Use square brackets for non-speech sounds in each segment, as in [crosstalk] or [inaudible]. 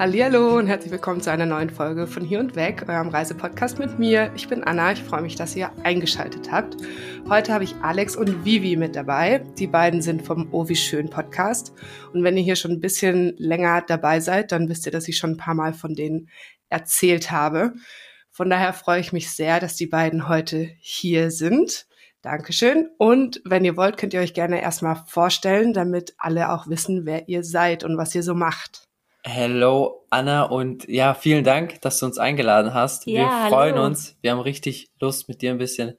Hallo und herzlich willkommen zu einer neuen Folge von Hier und Weg, eurem Reisepodcast mit mir. Ich bin Anna, ich freue mich, dass ihr eingeschaltet habt. Heute habe ich Alex und Vivi mit dabei. Die beiden sind vom Oh wie schön Podcast. Und wenn ihr hier schon ein bisschen länger dabei seid, dann wisst ihr, dass ich schon ein paar Mal von denen erzählt habe. Von daher freue ich mich sehr, dass die beiden heute hier sind. Dankeschön. Und wenn ihr wollt, könnt ihr euch gerne erstmal vorstellen, damit alle auch wissen, wer ihr seid und was ihr so macht. Hello Anna und ja, vielen Dank, dass du uns eingeladen hast. Ja, wir freuen hallo. uns. Wir haben richtig Lust, mit dir ein bisschen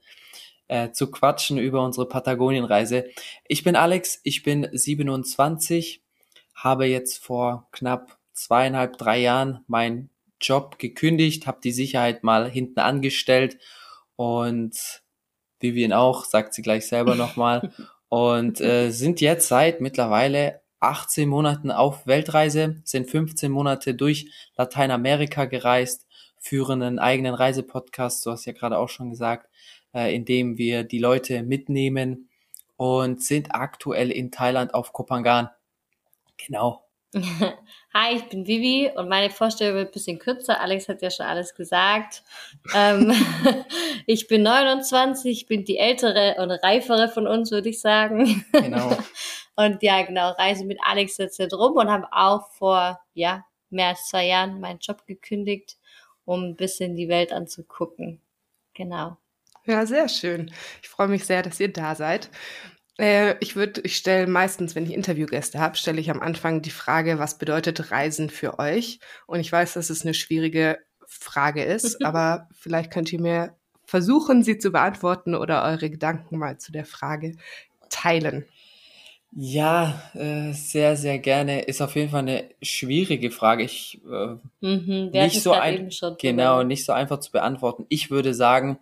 äh, zu quatschen über unsere Patagonienreise. Ich bin Alex, ich bin 27, habe jetzt vor knapp zweieinhalb, drei Jahren meinen Job gekündigt, habe die Sicherheit mal hinten angestellt und Vivian auch, sagt sie gleich selber nochmal. [laughs] und äh, sind jetzt seit mittlerweile 18 Monaten auf Weltreise, sind 15 Monate durch Lateinamerika gereist, führen einen eigenen Reisepodcast, du hast ja gerade auch schon gesagt, äh, in dem wir die Leute mitnehmen und sind aktuell in Thailand auf Kopangan. Genau. [laughs] Hi, ich bin Vivi und meine Vorstellung wird ein bisschen kürzer. Alex hat ja schon alles gesagt. ähm, [laughs] ich bin 29, bin die ältere und reifere von uns, würde ich sagen. Genau. [laughs] Und ja, genau, reise mit Alex jetzt drum und habe auch vor, ja, mehr als zwei Jahren meinen Job gekündigt, um ein bisschen die Welt anzugucken. Genau. Ja, sehr schön. Ich freue mich sehr, dass ihr da seid. Äh, ich würde, ich stelle meistens, wenn ich Interviewgäste habe, stelle ich am Anfang die Frage, was bedeutet Reisen für euch? Und ich weiß, dass es eine schwierige Frage ist, [laughs] aber vielleicht könnt ihr mir versuchen, sie zu beantworten oder eure Gedanken mal zu der Frage teilen. Ja, äh, sehr, sehr gerne. Ist auf jeden Fall eine schwierige Frage. Ich äh, mhm, nicht so ein, genau, nicht so einfach zu beantworten. Ich würde sagen,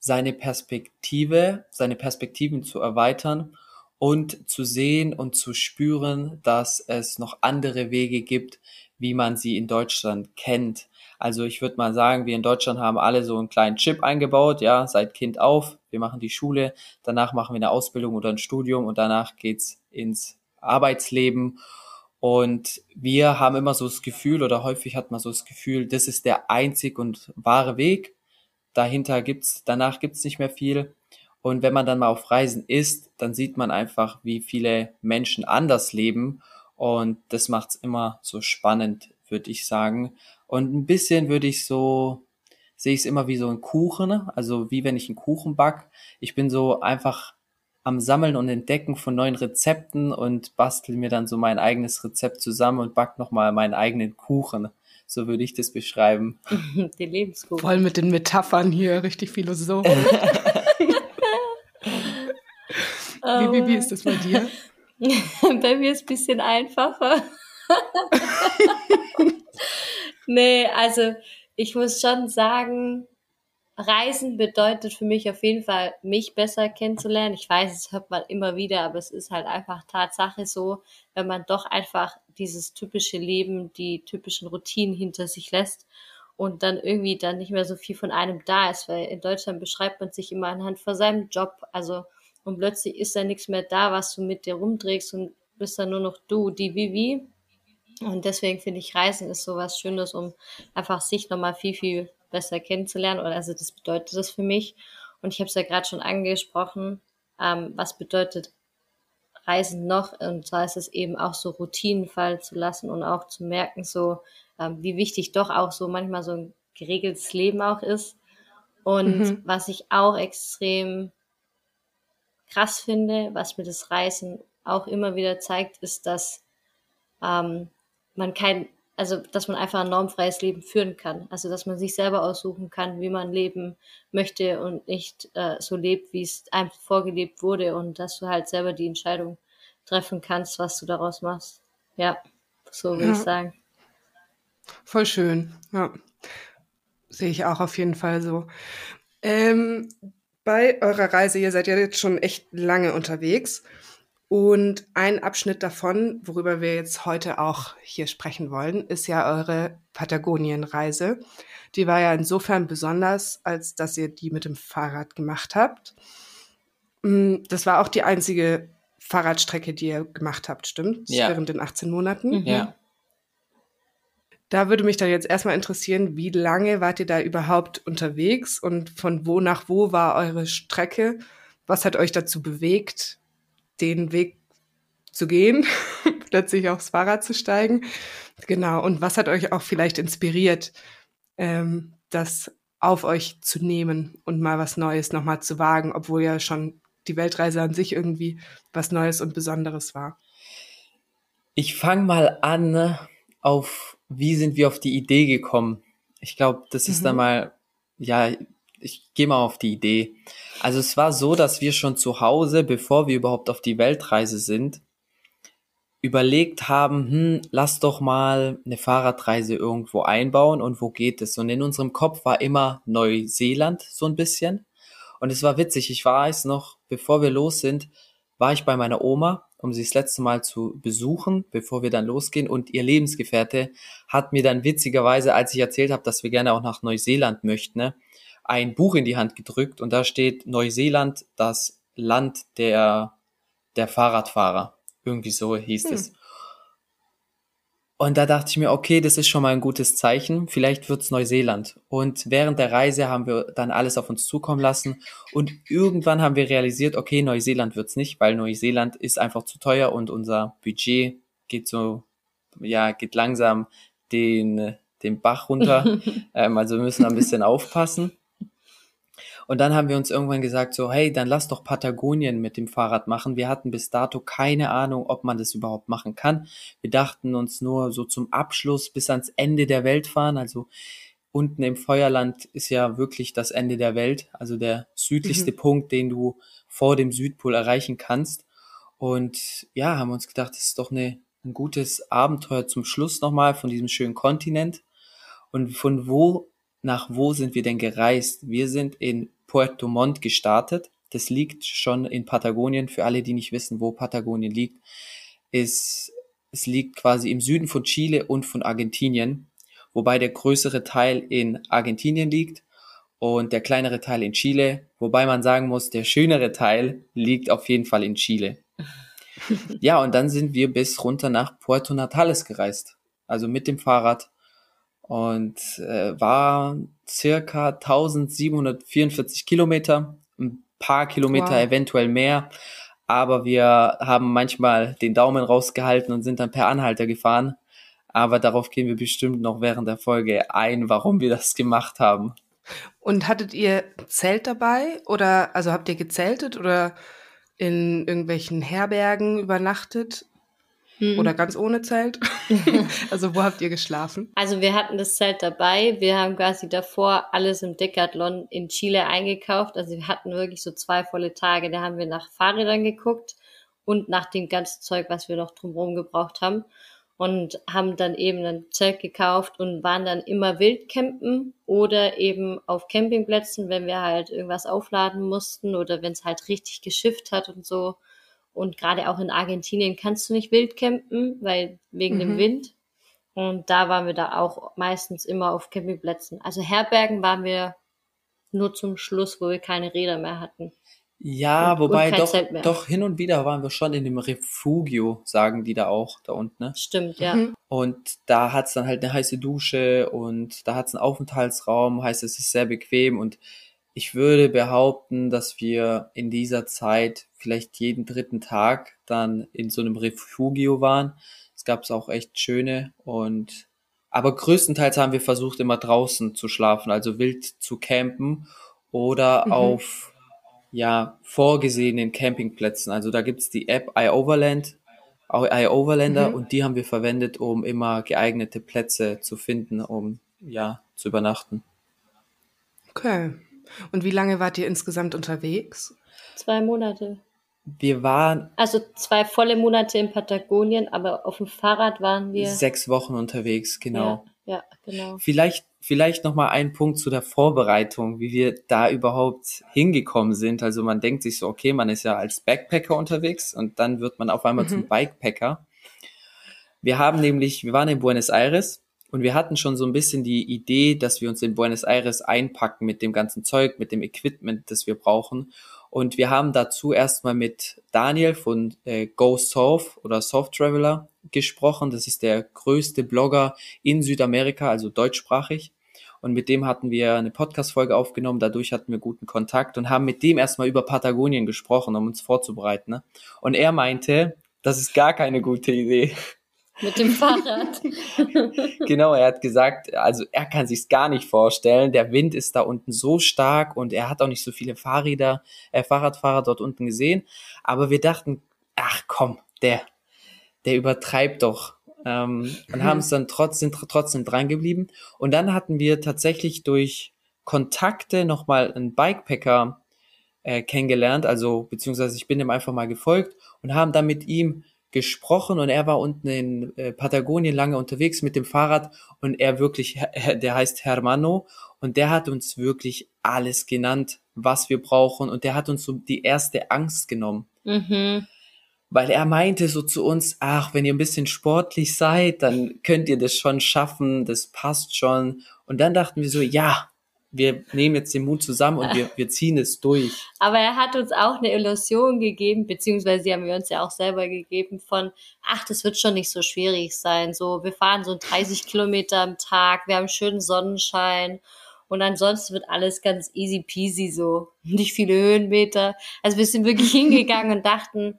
seine Perspektive, seine Perspektiven zu erweitern und zu sehen und zu spüren, dass es noch andere Wege gibt, wie man sie in Deutschland kennt. Also ich würde mal sagen, wir in Deutschland haben alle so einen kleinen Chip eingebaut, ja, seit Kind auf. Wir machen die Schule, danach machen wir eine Ausbildung oder ein Studium und danach geht's ins Arbeitsleben. Und wir haben immer so das Gefühl oder häufig hat man so das Gefühl, das ist der einzig und wahre Weg. Dahinter gibt's, danach gibt's nicht mehr viel. Und wenn man dann mal auf Reisen ist, dann sieht man einfach, wie viele Menschen anders leben. Und das macht's immer so spannend, würde ich sagen. Und ein bisschen würde ich so, sehe ich es immer wie so ein Kuchen, also wie wenn ich einen Kuchen back. Ich bin so einfach am Sammeln und Entdecken von neuen Rezepten und bastel mir dann so mein eigenes Rezept zusammen und back nochmal meinen eigenen Kuchen. So würde ich das beschreiben. [laughs] Den Lebenskuchen. Voll mit den Metaphern hier, richtig philosophisch. [laughs] wie, wie, wie ist das bei dir? [laughs] bei mir ist es ein bisschen einfacher. Nee, also ich muss schon sagen, Reisen bedeutet für mich auf jeden Fall, mich besser kennenzulernen. Ich weiß, es hört man immer wieder, aber es ist halt einfach Tatsache so, wenn man doch einfach dieses typische Leben, die typischen Routinen hinter sich lässt und dann irgendwie dann nicht mehr so viel von einem da ist, weil in Deutschland beschreibt man sich immer anhand von seinem Job, also und plötzlich ist da nichts mehr da, was du mit dir rumträgst und bist dann nur noch du, die Vivi. Und deswegen finde ich, Reisen ist so was Schönes, um einfach sich nochmal viel, viel besser kennenzulernen. Oder also das bedeutet das für mich. Und ich habe es ja gerade schon angesprochen, ähm, was bedeutet Reisen noch? Und zwar ist es eben auch so Routinen fallen zu lassen und auch zu merken, so ähm, wie wichtig doch auch so manchmal so ein geregeltes Leben auch ist. Und mhm. was ich auch extrem krass finde, was mir das Reisen auch immer wieder zeigt, ist, dass ähm, man kein also dass man einfach ein normfreies Leben führen kann. Also dass man sich selber aussuchen kann, wie man leben möchte und nicht äh, so lebt, wie es einem vorgelebt wurde und dass du halt selber die Entscheidung treffen kannst, was du daraus machst. Ja, so würde ja. ich sagen. Voll schön, ja. Sehe ich auch auf jeden Fall so. Ähm, bei eurer Reise, ihr seid ja jetzt schon echt lange unterwegs. Und ein Abschnitt davon, worüber wir jetzt heute auch hier sprechen wollen, ist ja eure Patagonienreise. Die war ja insofern besonders, als dass ihr die mit dem Fahrrad gemacht habt. Mm, das war auch die einzige Fahrradstrecke, die ihr gemacht habt, stimmt? Ja. Während den 18 Monaten. Mhm. Ja. Da würde mich dann jetzt erstmal interessieren, wie lange wart ihr da überhaupt unterwegs und von wo nach wo war eure Strecke? Was hat euch dazu bewegt, den Weg zu gehen, [laughs] plötzlich aufs Fahrrad zu steigen? Genau. Und was hat euch auch vielleicht inspiriert, ähm, das auf euch zu nehmen und mal was Neues nochmal zu wagen, obwohl ja schon die Weltreise an sich irgendwie was Neues und Besonderes war? Ich fange mal an ne, auf, wie sind wir auf die Idee gekommen? Ich glaube, das ist mhm. dann mal, ja, ich gehe mal auf die Idee. Also es war so, dass wir schon zu Hause, bevor wir überhaupt auf die Weltreise sind, überlegt haben, hm, lass doch mal eine Fahrradreise irgendwo einbauen und wo geht es? Und in unserem Kopf war immer Neuseeland so ein bisschen. Und es war witzig, ich weiß noch, bevor wir los sind, war ich bei meiner Oma, um sie das letzte Mal zu besuchen, bevor wir dann losgehen. Und ihr Lebensgefährte hat mir dann witzigerweise, als ich erzählt habe, dass wir gerne auch nach Neuseeland möchten, ne, ein Buch in die Hand gedrückt und da steht Neuseeland, das Land der, der Fahrradfahrer. Irgendwie so hieß hm. es. Und da dachte ich mir, okay, das ist schon mal ein gutes Zeichen. Vielleicht wird's Neuseeland. Und während der Reise haben wir dann alles auf uns zukommen lassen. Und irgendwann haben wir realisiert, okay, Neuseeland wird's nicht, weil Neuseeland ist einfach zu teuer und unser Budget geht so, ja, geht langsam den, den Bach runter. [laughs] ähm, also wir müssen ein bisschen aufpassen. Und dann haben wir uns irgendwann gesagt, so, hey, dann lass doch Patagonien mit dem Fahrrad machen. Wir hatten bis dato keine Ahnung, ob man das überhaupt machen kann. Wir dachten uns nur so zum Abschluss bis ans Ende der Welt fahren. Also unten im Feuerland ist ja wirklich das Ende der Welt, also der südlichste mhm. Punkt, den du vor dem Südpol erreichen kannst. Und ja, haben uns gedacht, das ist doch eine, ein gutes Abenteuer zum Schluss nochmal von diesem schönen Kontinent. Und von wo nach wo sind wir denn gereist? Wir sind in Puerto Montt gestartet. Das liegt schon in Patagonien. Für alle, die nicht wissen, wo Patagonien liegt, ist, es liegt quasi im Süden von Chile und von Argentinien, wobei der größere Teil in Argentinien liegt und der kleinere Teil in Chile, wobei man sagen muss, der schönere Teil liegt auf jeden Fall in Chile. [laughs] ja, und dann sind wir bis runter nach Puerto Natales gereist, also mit dem Fahrrad und äh, war circa 1744 Kilometer, ein paar Kilometer wow. eventuell mehr, aber wir haben manchmal den Daumen rausgehalten und sind dann per Anhalter gefahren. Aber darauf gehen wir bestimmt noch während der Folge ein, warum wir das gemacht haben. Und hattet ihr Zelt dabei oder also habt ihr gezeltet oder in irgendwelchen Herbergen übernachtet? Mhm. Oder ganz ohne Zelt? [laughs] also wo habt ihr geschlafen? Also wir hatten das Zelt dabei. Wir haben quasi davor alles im Decathlon in Chile eingekauft. Also wir hatten wirklich so zwei volle Tage. Da haben wir nach Fahrrädern geguckt und nach dem ganzen Zeug, was wir noch drumherum gebraucht haben. Und haben dann eben ein Zelt gekauft und waren dann immer Wildcampen oder eben auf Campingplätzen, wenn wir halt irgendwas aufladen mussten oder wenn es halt richtig geschifft hat und so und gerade auch in Argentinien kannst du nicht wild campen, weil wegen mhm. dem Wind. Und da waren wir da auch meistens immer auf Campingplätzen. Also Herbergen waren wir nur zum Schluss, wo wir keine Räder mehr hatten. Ja, und, wobei und doch, doch hin und wieder waren wir schon in dem Refugio, sagen die da auch, da unten, ne? Stimmt, ja. Mhm. Und da hat's dann halt eine heiße Dusche und da hat's einen Aufenthaltsraum, heißt es ist sehr bequem und ich würde behaupten, dass wir in dieser Zeit vielleicht jeden dritten Tag dann in so einem Refugio waren. Es gab auch echt schöne und aber größtenteils haben wir versucht, immer draußen zu schlafen, also wild zu campen oder mhm. auf ja vorgesehenen Campingplätzen. Also da gibt's die App iOverland, iOverlander mhm. und die haben wir verwendet, um immer geeignete Plätze zu finden, um ja zu übernachten. Okay. Und wie lange wart ihr insgesamt unterwegs? Zwei Monate. Wir waren. Also zwei volle Monate in Patagonien, aber auf dem Fahrrad waren wir. Sechs Wochen unterwegs, genau. Ja, ja genau. Vielleicht, vielleicht nochmal ein Punkt zu der Vorbereitung, wie wir da überhaupt hingekommen sind. Also man denkt sich so, okay, man ist ja als Backpacker unterwegs und dann wird man auf einmal mhm. zum Bikepacker. Wir haben nämlich, wir waren in Buenos Aires und wir hatten schon so ein bisschen die Idee, dass wir uns in Buenos Aires einpacken mit dem ganzen Zeug, mit dem Equipment, das wir brauchen. Und wir haben dazu erstmal mit Daniel von äh, Go Surf oder Soft Traveler gesprochen. Das ist der größte Blogger in Südamerika, also deutschsprachig. Und mit dem hatten wir eine Podcast-Folge aufgenommen. Dadurch hatten wir guten Kontakt und haben mit dem erstmal über Patagonien gesprochen, um uns vorzubereiten. Ne? Und er meinte, das ist gar keine gute Idee. Mit dem Fahrrad. [laughs] genau, er hat gesagt, also er kann sich's gar nicht vorstellen. Der Wind ist da unten so stark und er hat auch nicht so viele Fahrräder, äh, Fahrradfahrer dort unten gesehen. Aber wir dachten, ach komm, der, der übertreibt doch. Ähm, und haben es dann trotzdem, trotzdem dran geblieben. Und dann hatten wir tatsächlich durch Kontakte nochmal einen Bikepacker äh, kennengelernt, also beziehungsweise ich bin ihm einfach mal gefolgt und haben dann mit ihm gesprochen und er war unten in äh, Patagonien lange unterwegs mit dem Fahrrad und er wirklich, der heißt Hermano und der hat uns wirklich alles genannt, was wir brauchen und der hat uns so die erste Angst genommen. Mhm. Weil er meinte so zu uns, ach, wenn ihr ein bisschen sportlich seid, dann könnt ihr das schon schaffen, das passt schon. Und dann dachten wir so, ja, wir nehmen jetzt den Mut zusammen und wir, [laughs] wir ziehen es durch. Aber er hat uns auch eine Illusion gegeben, beziehungsweise die haben wir uns ja auch selber gegeben von, ach, das wird schon nicht so schwierig sein. So, wir fahren so 30 Kilometer am Tag, wir haben schönen Sonnenschein und ansonsten wird alles ganz easy peasy so. [laughs] Nicht viele Höhenmeter. Also wir sind wirklich hingegangen und dachten,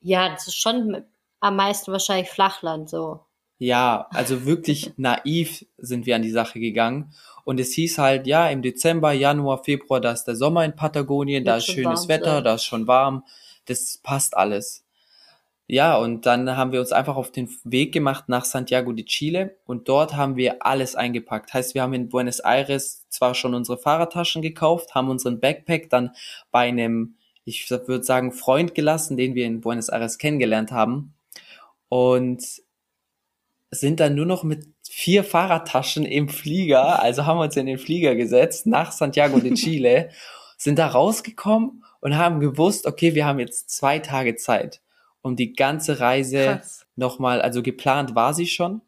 ja, das ist schon am meisten wahrscheinlich Flachland so. Ja, also wirklich naiv sind wir an die Sache gegangen. Und es hieß halt, ja, im Dezember, Januar, Februar, da ist der Sommer in Patagonien, da ist schönes Wetter, sein. da ist schon warm, das passt alles. Ja, und dann haben wir uns einfach auf den Weg gemacht nach Santiago de Chile und dort haben wir alles eingepackt. Heißt, wir haben in Buenos Aires zwar schon unsere Fahrradtaschen gekauft, haben unseren Backpack dann bei einem, ich würde sagen, Freund gelassen, den wir in Buenos Aires kennengelernt haben und sind dann nur noch mit vier Fahrradtaschen im Flieger, also haben wir uns in den Flieger gesetzt nach Santiago de Chile, [laughs] sind da rausgekommen und haben gewusst, okay, wir haben jetzt zwei Tage Zeit, um die ganze Reise nochmal, also geplant war sie schon,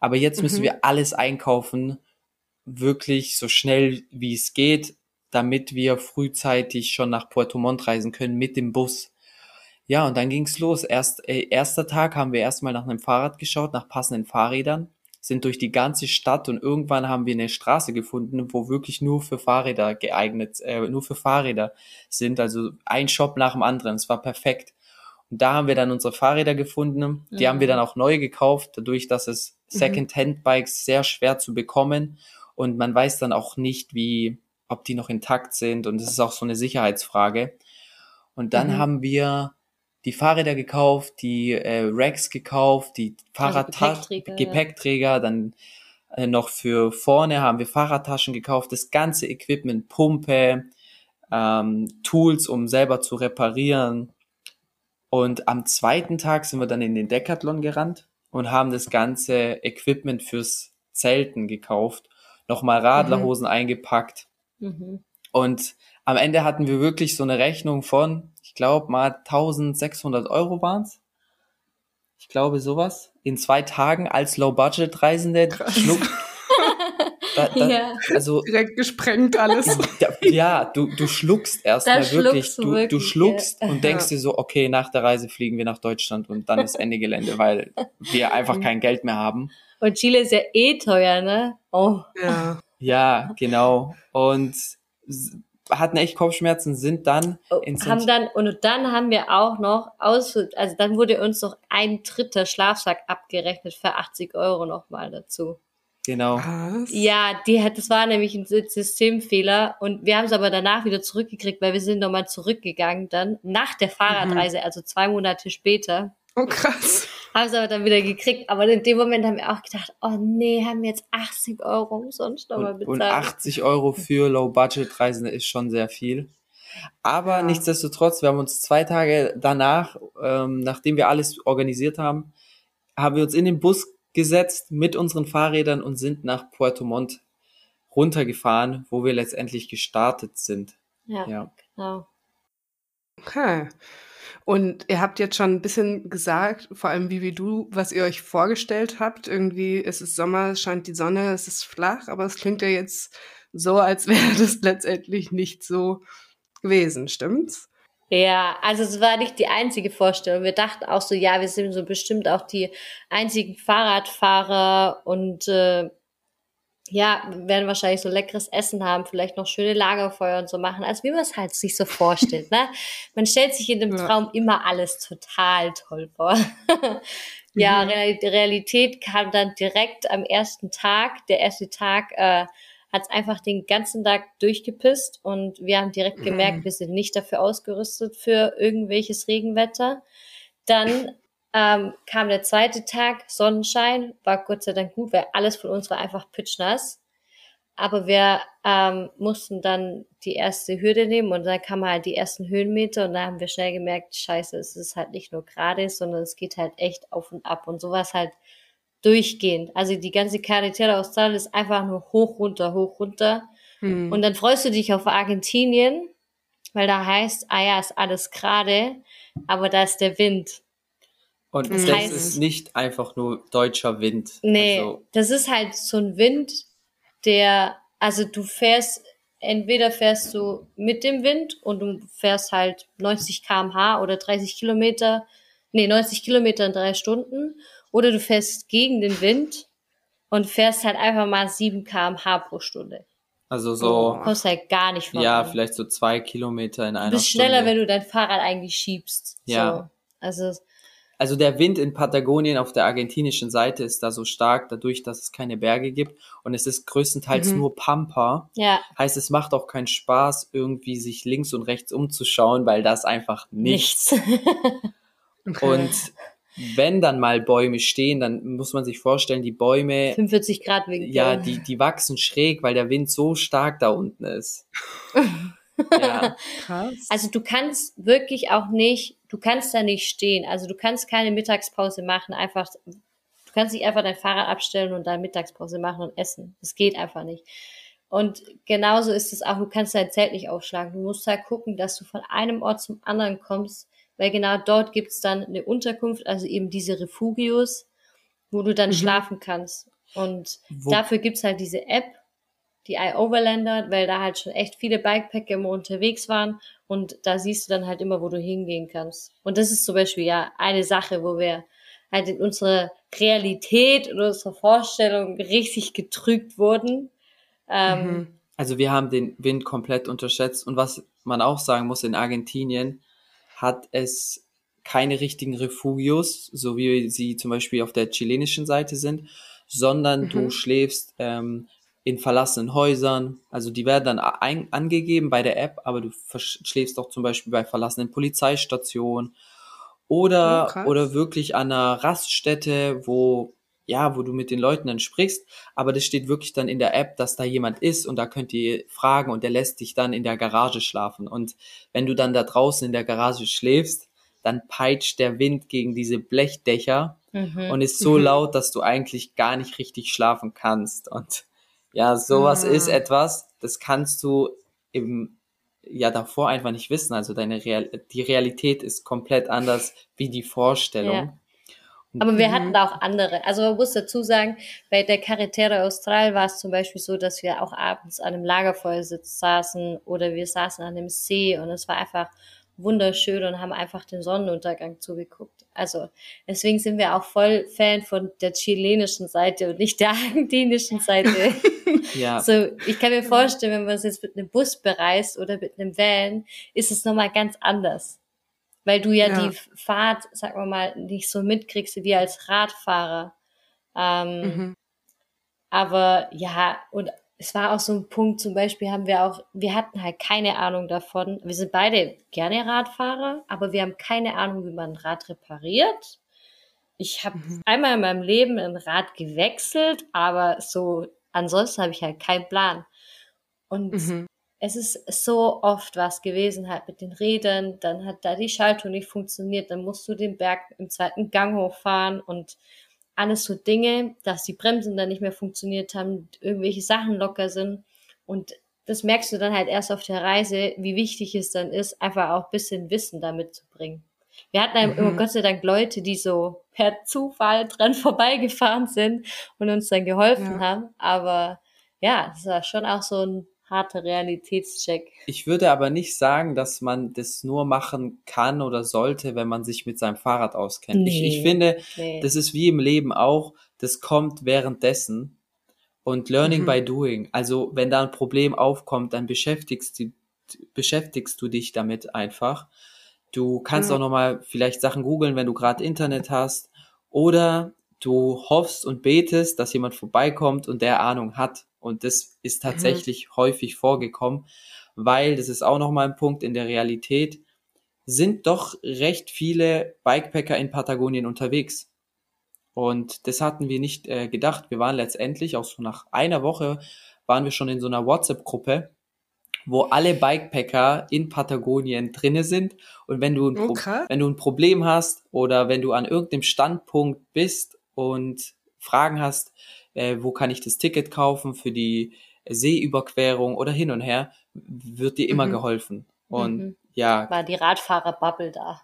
aber jetzt müssen mhm. wir alles einkaufen, wirklich so schnell wie es geht, damit wir frühzeitig schon nach Puerto Montt reisen können mit dem Bus. Ja, und dann ging's los. Erst, äh, erster Tag haben wir erstmal nach einem Fahrrad geschaut, nach passenden Fahrrädern, sind durch die ganze Stadt und irgendwann haben wir eine Straße gefunden, wo wirklich nur für Fahrräder geeignet, äh, nur für Fahrräder sind. Also ein Shop nach dem anderen. Es war perfekt. Und da haben wir dann unsere Fahrräder gefunden. Die mhm. haben wir dann auch neu gekauft, dadurch, dass es mhm. Second-Hand-Bikes sehr schwer zu bekommen und man weiß dann auch nicht, wie, ob die noch intakt sind und es ist auch so eine Sicherheitsfrage. Und dann mhm. haben wir die Fahrräder gekauft, die äh, Racks gekauft, die Fahrradtaschen, also Gepäckträger, Gepäckträger dann äh, noch für vorne haben wir Fahrradtaschen gekauft, das ganze Equipment, Pumpe, ähm, Tools, um selber zu reparieren. Und am zweiten Tag sind wir dann in den Decathlon gerannt und haben das ganze Equipment fürs Zelten gekauft, nochmal Radlerhosen mhm. eingepackt. Mhm. Und am Ende hatten wir wirklich so eine Rechnung von ich glaube mal 1600 Euro waren's. Ich glaube sowas. In zwei Tagen als Low-Budget-Reisende schluckt. [laughs] Da, da, ja. Also direkt gesprengt alles. Da, ja, du, du schluckst erstmal wirklich. Du, wirklich. Du schluckst ja. und denkst dir so, okay, nach der Reise fliegen wir nach Deutschland und dann ist Ende Gelände, weil wir einfach kein Geld mehr haben. Und Chile ist ja eh teuer, ne? Oh. Ja. Ja, genau. Und hatten echt Kopfschmerzen, sind dann oh, ins haben dann und dann haben wir auch noch aus, also dann wurde uns noch ein dritter Schlafsack abgerechnet für 80 Euro nochmal dazu. Genau. Was? Ja, die hat, das war nämlich ein Systemfehler und wir haben es aber danach wieder zurückgekriegt, weil wir sind nochmal zurückgegangen dann nach der Fahrradreise, mhm. also zwei Monate später. Oh krass. Haben es aber dann wieder gekriegt. Aber in dem Moment haben wir auch gedacht, oh nee, haben wir jetzt 80 Euro umsonst nochmal bezahlt. Und 80 Euro für Low-Budget-Reisende ist schon sehr viel. Aber ja. nichtsdestotrotz, wir haben uns zwei Tage danach, ähm, nachdem wir alles organisiert haben, haben wir uns in den Bus gesetzt mit unseren Fahrrädern und sind nach Puerto Montt runtergefahren, wo wir letztendlich gestartet sind. Ja, ja. genau. Okay. Und ihr habt jetzt schon ein bisschen gesagt, vor allem wie wie du, was ihr euch vorgestellt habt. Irgendwie ist es Sommer, es scheint die Sonne, es ist flach, aber es klingt ja jetzt so, als [laughs] wäre das letztendlich nicht so gewesen, stimmt's? Ja, also es war nicht die einzige Vorstellung. Wir dachten auch so, ja, wir sind so bestimmt auch die einzigen Fahrradfahrer und äh, ja, werden wahrscheinlich so leckeres Essen haben, vielleicht noch schöne Lagerfeuer und so machen, als wie man es halt sich so vorstellt. Ne? [laughs] Man stellt sich in dem ja. Traum immer alles total toll vor. [laughs] ja, mhm. Realität kam dann direkt am ersten Tag. Der erste Tag äh, hat es einfach den ganzen Tag durchgepisst und wir haben direkt mhm. gemerkt, wir sind nicht dafür ausgerüstet für irgendwelches Regenwetter. Dann ähm, kam der zweite Tag, Sonnenschein, war Gott sei Dank gut, weil alles von uns war einfach pitchnass. Aber wir ähm, mussten dann die erste Hürde nehmen und dann kamen halt die ersten Höhenmeter und da haben wir schnell gemerkt, scheiße, es ist halt nicht nur gerade, sondern es geht halt echt auf und ab und sowas halt durchgehend. Also die ganze Carretera Austral ist einfach nur hoch, runter, hoch, runter. Hm. Und dann freust du dich auf Argentinien, weil da heißt, ah ja, ist alles gerade, aber da ist der Wind. Und das, das heißt, ist nicht einfach nur deutscher Wind. Nee, also. das ist halt so ein Wind, der, also du fährst, entweder fährst du mit dem Wind und du fährst halt 90 kmh oder 30 Kilometer, nee, 90 Kilometer in drei Stunden oder du fährst gegen den Wind und fährst halt einfach mal 7 kmh pro Stunde. Also so. Du kommst halt gar nicht voran. Ja, vielleicht so zwei Kilometer in einer Stunde. Du bist schneller, Stunde. wenn du dein Fahrrad eigentlich schiebst. Ja. So. Also. Also der Wind in Patagonien auf der argentinischen Seite ist da so stark, dadurch, dass es keine Berge gibt und es ist größtenteils mhm. nur Pampa. Ja. Heißt, es macht auch keinen Spaß, irgendwie sich links und rechts umzuschauen, weil das einfach nichts. nichts. okay. [laughs] Und wenn dann mal Bäume stehen, dann muss man sich vorstellen, die Bäume. 45 Grad Winkel. Ja, die, die wachsen schräg, weil der Wind so stark da unten ist. [laughs] ja. [laughs] Krass. Also du kannst wirklich auch nicht, du kannst da nicht stehen. Also du kannst keine Mittagspause machen, einfach, du kannst nicht einfach dein Fahrrad abstellen und dann Mittagspause machen und essen. Das geht einfach nicht. Und genauso ist es auch, du kannst dein Zelt nicht aufschlagen. Du musst halt gucken, dass du von einem Ort zum anderen kommst, weil genau dort gibt's dann eine Unterkunft, also eben diese Refugios, wo du dann mhm. schlafen kannst. Und wo? dafür gibt's halt diese App, die iOverlander, weil da halt schon echt viele Bikepacker immer unterwegs waren und da siehst du dann halt immer, wo du hingehen kannst. Und das ist zum Beispiel ja eine Sache, wo wir halt in unserer Realität und unserer Vorstellung richtig getrügt wurden. Ähm, mhm. also wir haben den Wind komplett unterschätzt und was man auch sagen muss in Argentinien, hat es keine richtigen Refugios, so wie sie zum Beispiel auf der chilenischen Seite sind, sondern mhm. du schläfst ähm, in verlassenen Häusern. Also die werden dann ein, angegeben bei der App, aber du schläfst auch zum Beispiel bei verlassenen Polizeistationen oder, oh, oder wirklich an einer Raststätte, wo ja, wo du mit den Leuten dann sprichst, aber das steht wirklich dann in der App, dass da jemand ist und da könnt ihr fragen und der lässt dich dann in der Garage schlafen. Und wenn du dann da draußen in der Garage schläfst, dann peitscht der Wind gegen diese Blechdächer mhm. und ist so mhm. laut, dass du eigentlich gar nicht richtig schlafen kannst. Und ja, sowas mhm. ist etwas, das kannst du im ja davor einfach nicht wissen. Also deine Real die Realität ist komplett anders wie die Vorstellung. Ja. Aber wir hatten mhm. da auch andere. Also man muss dazu sagen, bei der Carretera Austral war es zum Beispiel so, dass wir auch abends an einem Lagerfeuersitz saßen oder wir saßen an einem See und es war einfach wunderschön und haben einfach den Sonnenuntergang zugeguckt. Also deswegen sind wir auch voll Fan von der chilenischen Seite und nicht der [laughs] argentinischen Seite. [laughs] ja. So, ich kann mir vorstellen, wenn man es jetzt mit einem Bus bereist oder mit einem Van, ist es nochmal ganz anders weil du ja, ja, die Fahrt, sag mal mal, nicht so mitkriegst wie als Radfahrer. Ähm, mhm. Aber ja, und es war auch so ein Punkt, zum Beispiel haben wir auch, wir hatten halt keine Ahnung davon. Wir sind beide gerne Radfahrer, aber wir haben keine Ahnung, wie man ein Rad repariert. Ich habe mhm. einmal in meinem Leben ein Rad gewechselt, aber so ansonsten habe ich halt keinen Plan. Und mhm es ist so oft was gewesen halt mit den Rädern, dann hat da die Schaltung nicht funktioniert, dann musst du den Berg im zweiten Gang hochfahren und alles so Dinge, dass die Bremsen dann nicht mehr funktioniert haben, irgendwelche Sachen locker sind und das merkst du dann halt erst auf der Reise, wie wichtig es dann ist, einfach auch bisschen Wissen damit zu bringen. Wir hatten mhm. immer Gott sei Dank Leute, die so per Zufall dran [laughs] vorbeigefahren sind und uns dann geholfen ja. haben, aber ja, es war schon auch so ein harter Realitätscheck. Ich würde aber nicht sagen, dass man das nur machen kann oder sollte, wenn man sich mit seinem Fahrrad auskennt. Nee, ich, ich finde, nee. das ist wie im Leben auch, das kommt währenddessen und Learning mhm. by Doing. Also wenn da ein Problem aufkommt, dann beschäftigst du, beschäftigst du dich damit einfach. Du kannst mhm. auch nochmal vielleicht Sachen googeln, wenn du gerade Internet hast. Oder du hoffst und betest, dass jemand vorbeikommt und der Ahnung hat. Und das ist mhm. tatsächlich mhm. häufig vorgekommen, weil, das ist auch nochmal ein Punkt in der Realität, sind doch recht viele Bikepacker in Patagonien unterwegs. Und das hatten wir nicht äh, gedacht. Wir waren letztendlich, auch so nach einer Woche, waren wir schon in so einer WhatsApp-Gruppe, wo alle Bikepacker in Patagonien drinne sind. Und wenn du, ein okay. wenn du ein Problem hast oder wenn du an irgendeinem Standpunkt bist und Fragen hast, äh, wo kann ich das Ticket kaufen für die Seeüberquerung oder hin und her, wird dir immer mhm. geholfen. Und mhm. ja. War die Radfahrer-Bubble da.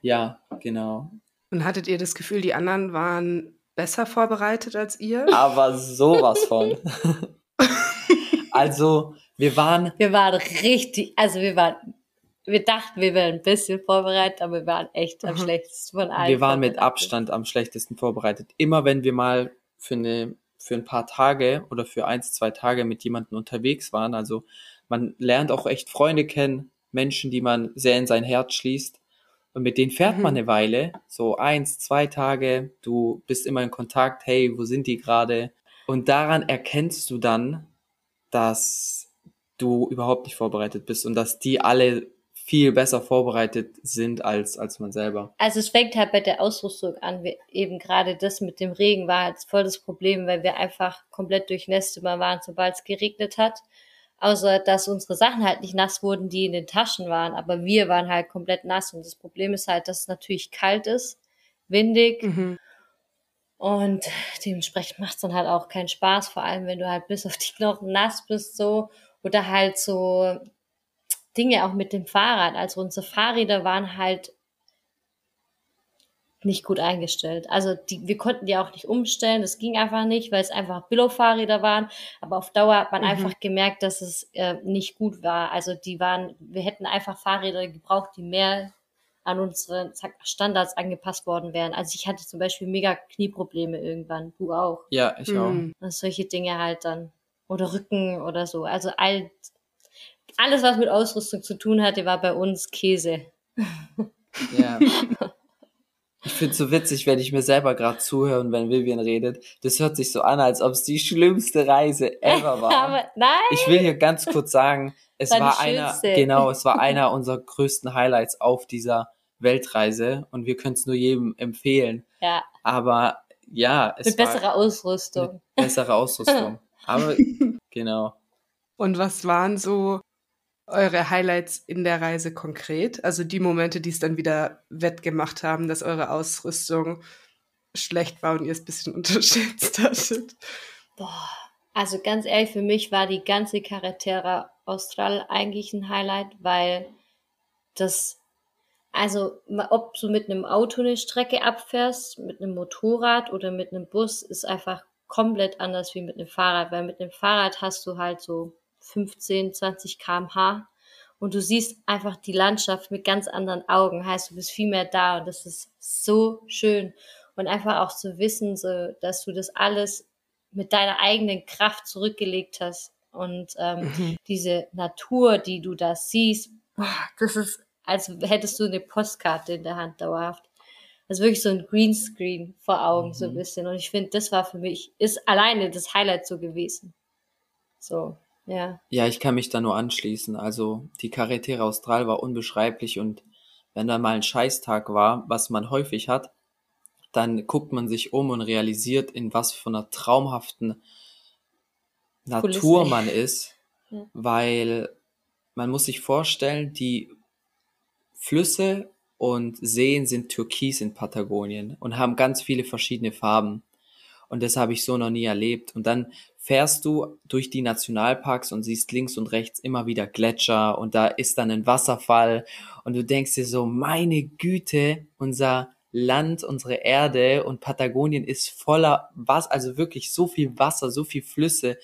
Ja, genau. Und hattet ihr das Gefühl, die anderen waren besser vorbereitet als ihr? [laughs] Aber sowas von. [laughs] also, wir waren. Wir waren richtig, also wir waren, wir dachten, wir wären ein bisschen vorbereitet, aber wir waren echt am mhm. schlechtesten von allen. Wir waren mit Abstand am schlechtesten vorbereitet. Immer wenn wir mal für eine, für ein paar Tage oder für eins, zwei Tage mit jemandem unterwegs waren, also man lernt auch echt Freunde kennen, Menschen, die man sehr in sein Herz schließt. Und mit denen fährt man mhm. eine Weile, so eins, zwei Tage, du bist immer in Kontakt, hey, wo sind die gerade? Und daran erkennst du dann, dass du überhaupt nicht vorbereitet bist und dass die alle viel besser vorbereitet sind als, als man selber. Also es fängt halt bei der Ausrüstung an. Wir, eben gerade das mit dem Regen war halt voll das Problem, weil wir einfach komplett durchnässt immer waren, sobald es geregnet hat außer dass unsere Sachen halt nicht nass wurden, die in den Taschen waren, aber wir waren halt komplett nass und das Problem ist halt, dass es natürlich kalt ist, windig mhm. und dementsprechend macht es dann halt auch keinen Spaß, vor allem wenn du halt bis auf die Knochen nass bist so oder halt so Dinge auch mit dem Fahrrad, also unsere Fahrräder waren halt nicht gut eingestellt. Also die, wir konnten die auch nicht umstellen, das ging einfach nicht, weil es einfach Billo-Fahrräder waren. Aber auf Dauer hat man mhm. einfach gemerkt, dass es äh, nicht gut war. Also die waren, wir hätten einfach Fahrräder gebraucht, die mehr an unsere Standards angepasst worden wären. Also ich hatte zum Beispiel mega Knieprobleme irgendwann. Du auch. Ja, ich auch. Mhm. Und solche Dinge halt dann. Oder Rücken oder so. Also all, alles, was mit Ausrüstung zu tun hatte, war bei uns Käse. Ja. Ich finde es so witzig, wenn ich mir selber gerade zuhöre und wenn Vivian redet. Das hört sich so an, als ob es die schlimmste Reise ever [laughs] war. Aber nein. Ich will hier ganz kurz sagen, es war, war einer, genau, es war [laughs] einer unserer größten Highlights auf dieser Weltreise und wir können es nur jedem empfehlen. Ja. Aber ja, es mit besserer Ausrüstung. Bessere Ausrüstung. [laughs] Aber genau. Und was waren so eure Highlights in der Reise konkret? Also die Momente, die es dann wieder wettgemacht haben, dass eure Ausrüstung schlecht war und ihr es ein bisschen [laughs] unterschätzt hattet? Boah, also ganz ehrlich, für mich war die ganze Carretera Austral eigentlich ein Highlight, weil das, also ob du mit einem Auto eine Strecke abfährst, mit einem Motorrad oder mit einem Bus, ist einfach komplett anders wie mit einem Fahrrad, weil mit einem Fahrrad hast du halt so 15, 20 kmh und du siehst einfach die Landschaft mit ganz anderen Augen. Heißt, du bist viel mehr da und das ist so schön. Und einfach auch zu wissen, so, dass du das alles mit deiner eigenen Kraft zurückgelegt hast. Und ähm, mhm. diese Natur, die du da siehst, das ist, als hättest du eine Postkarte in der Hand dauerhaft. Das ist wirklich so ein Greenscreen vor Augen, mhm. so ein mhm. bisschen. Und ich finde, das war für mich, ist alleine das Highlight so gewesen. So. Ja. Ja, ich kann mich da nur anschließen. Also die Carretera Austral war unbeschreiblich und wenn da mal ein Scheißtag war, was man häufig hat, dann guckt man sich um und realisiert, in was für einer traumhaften Natur Kulisse. man ist, [laughs] ja. weil man muss sich vorstellen, die Flüsse und Seen sind türkis in Patagonien und haben ganz viele verschiedene Farben. Und das habe ich so noch nie erlebt. Und dann fährst du durch die Nationalparks und siehst links und rechts immer wieder Gletscher und da ist dann ein Wasserfall und du denkst dir so, meine Güte, unser Land, unsere Erde und Patagonien ist voller Wasser, also wirklich so viel Wasser, so viel Flüsse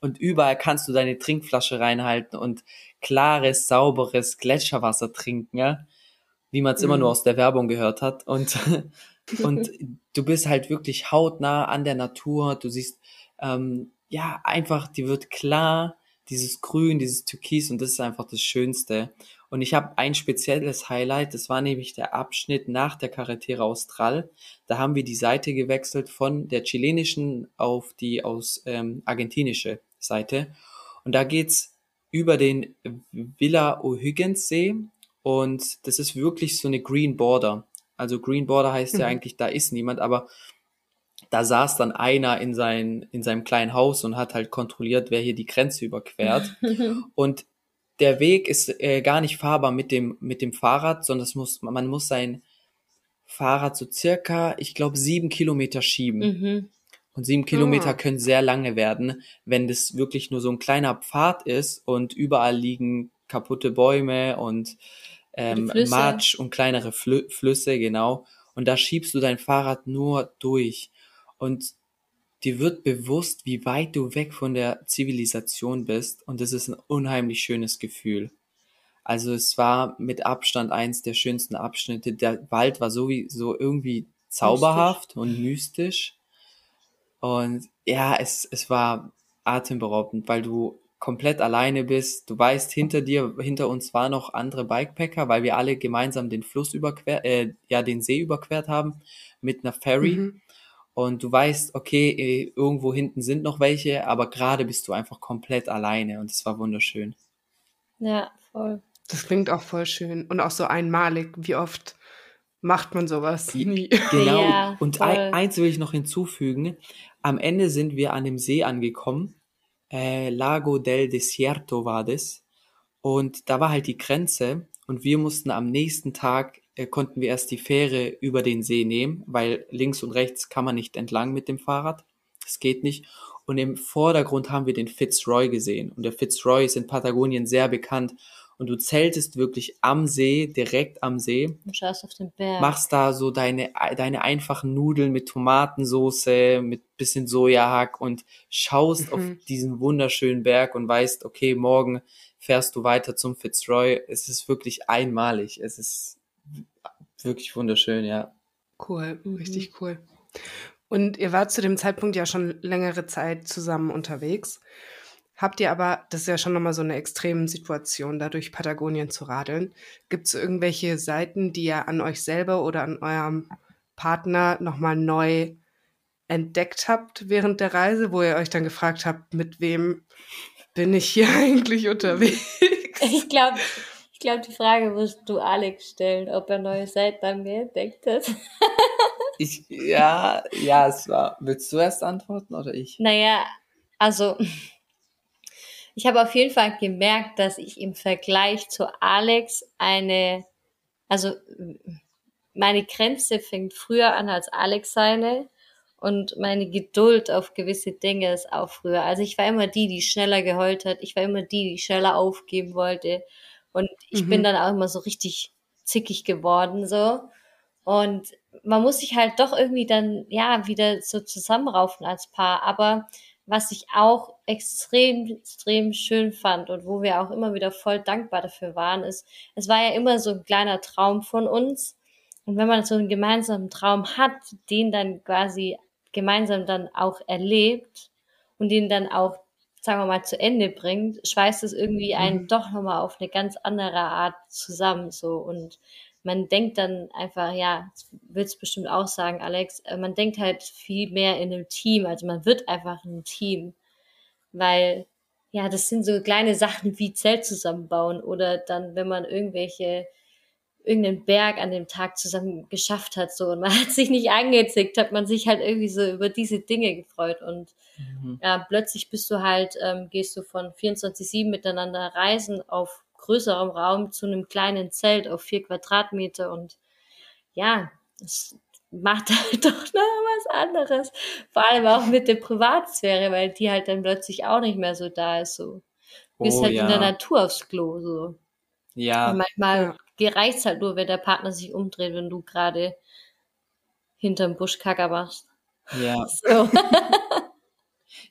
und überall kannst du deine Trinkflasche reinhalten und klares, sauberes Gletscherwasser trinken, ja? wie man es mhm. immer nur aus der Werbung gehört hat. Und, [laughs] und du bist halt wirklich hautnah an der Natur. Du siehst, ähm, ja, einfach, die wird klar, dieses Grün, dieses Türkis und das ist einfach das Schönste. Und ich habe ein spezielles Highlight, das war nämlich der Abschnitt nach der Carretera Austral. Da haben wir die Seite gewechselt von der chilenischen auf die aus ähm, argentinische Seite. Und da geht's über den Villa O'Higgins See und das ist wirklich so eine Green Border. Also Green Border heißt mhm. ja eigentlich, da ist niemand, aber da saß dann einer in, sein, in seinem kleinen Haus und hat halt kontrolliert, wer hier die Grenze überquert. [laughs] und der Weg ist äh, gar nicht fahrbar mit dem, mit dem Fahrrad, sondern es muss, man muss sein Fahrrad so circa, ich glaube, sieben Kilometer schieben. Mhm. Und sieben Kilometer oh. können sehr lange werden, wenn das wirklich nur so ein kleiner Pfad ist und überall liegen kaputte Bäume und ähm, Matsch und kleinere Flü Flüsse, genau. Und da schiebst du dein Fahrrad nur durch. Und dir wird bewusst, wie weit du weg von der Zivilisation bist und das ist ein unheimlich schönes Gefühl. Also es war mit Abstand eins der schönsten Abschnitte. Der Wald war sowieso irgendwie zauberhaft mystisch. und mystisch. Und ja, es, es war atemberaubend, weil du komplett alleine bist. Du weißt, hinter dir, hinter uns waren noch andere Bikepacker, weil wir alle gemeinsam den Fluss überquert, äh, ja, den See überquert haben mit einer Ferry. Mhm und du weißt, okay, äh, irgendwo hinten sind noch welche, aber gerade bist du einfach komplett alleine und es war wunderschön. Ja, voll. Das klingt auch voll schön und auch so einmalig. Wie oft macht man sowas? Nie. [laughs] Genau. Ja, und ein, eins will ich noch hinzufügen. Am Ende sind wir an dem See angekommen. Äh, Lago del Desierto war das. Und da war halt die Grenze und wir mussten am nächsten Tag konnten wir erst die Fähre über den See nehmen, weil links und rechts kann man nicht entlang mit dem Fahrrad. Das geht nicht. Und im Vordergrund haben wir den Fitzroy gesehen. Und der Fitzroy ist in Patagonien sehr bekannt. Und du zeltest wirklich am See, direkt am See. Du schaust auf den Berg. Machst da so deine, deine einfachen Nudeln mit Tomatensoße, mit bisschen Sojahack und schaust mhm. auf diesen wunderschönen Berg und weißt, okay, morgen fährst du weiter zum Fitzroy. Es ist wirklich einmalig. Es ist wirklich wunderschön, ja. Cool, mhm. richtig cool. Und ihr wart zu dem Zeitpunkt ja schon längere Zeit zusammen unterwegs. Habt ihr aber, das ist ja schon nochmal so eine extreme Situation, da durch Patagonien zu radeln. Gibt es irgendwelche Seiten, die ihr an euch selber oder an eurem Partner nochmal neu entdeckt habt während der Reise, wo ihr euch dann gefragt habt, mit wem bin ich hier [laughs] eigentlich unterwegs? Ich glaube, ich glaube, die Frage musst du Alex stellen, ob er neue Seiten an mir entdeckt hat. [laughs] ich, ja, ja, es war. Willst du erst antworten oder ich? Naja, also ich habe auf jeden Fall gemerkt, dass ich im Vergleich zu Alex eine, also meine Grenze fängt früher an als Alex seine und meine Geduld auf gewisse Dinge ist auch früher. Also ich war immer die, die schneller geheult hat. Ich war immer die, die schneller aufgeben wollte. Und ich mhm. bin dann auch immer so richtig zickig geworden, so. Und man muss sich halt doch irgendwie dann, ja, wieder so zusammenraufen als Paar. Aber was ich auch extrem, extrem schön fand und wo wir auch immer wieder voll dankbar dafür waren, ist, es war ja immer so ein kleiner Traum von uns. Und wenn man so einen gemeinsamen Traum hat, den dann quasi gemeinsam dann auch erlebt und den dann auch sagen wir mal, zu Ende bringt, schweißt es irgendwie einen mhm. doch nochmal auf eine ganz andere Art zusammen, so. Und man denkt dann einfach, ja, willst bestimmt auch sagen, Alex, äh, man denkt halt viel mehr in einem Team, also man wird einfach ein Team, weil, ja, das sind so kleine Sachen wie Zelt zusammenbauen oder dann, wenn man irgendwelche irgendeinen Berg an dem Tag zusammen geschafft hat, so. Und man [laughs] hat sich nicht angezickt, hat man sich halt irgendwie so über diese Dinge gefreut. Und mhm. ja, plötzlich bist du halt, ähm, gehst du von 24-7 miteinander reisen auf größerem Raum zu einem kleinen Zelt auf vier Quadratmeter und ja, es macht [laughs] halt doch noch was anderes. Vor allem auch mit der Privatsphäre, weil die halt dann plötzlich auch nicht mehr so da ist, so. Du bist oh, halt ja. in der Natur aufs Klo, so. Ja. Und manchmal ja dir reicht's halt nur, wenn der Partner sich umdreht, wenn du gerade hinterm Busch Kacker machst. Ja. [laughs]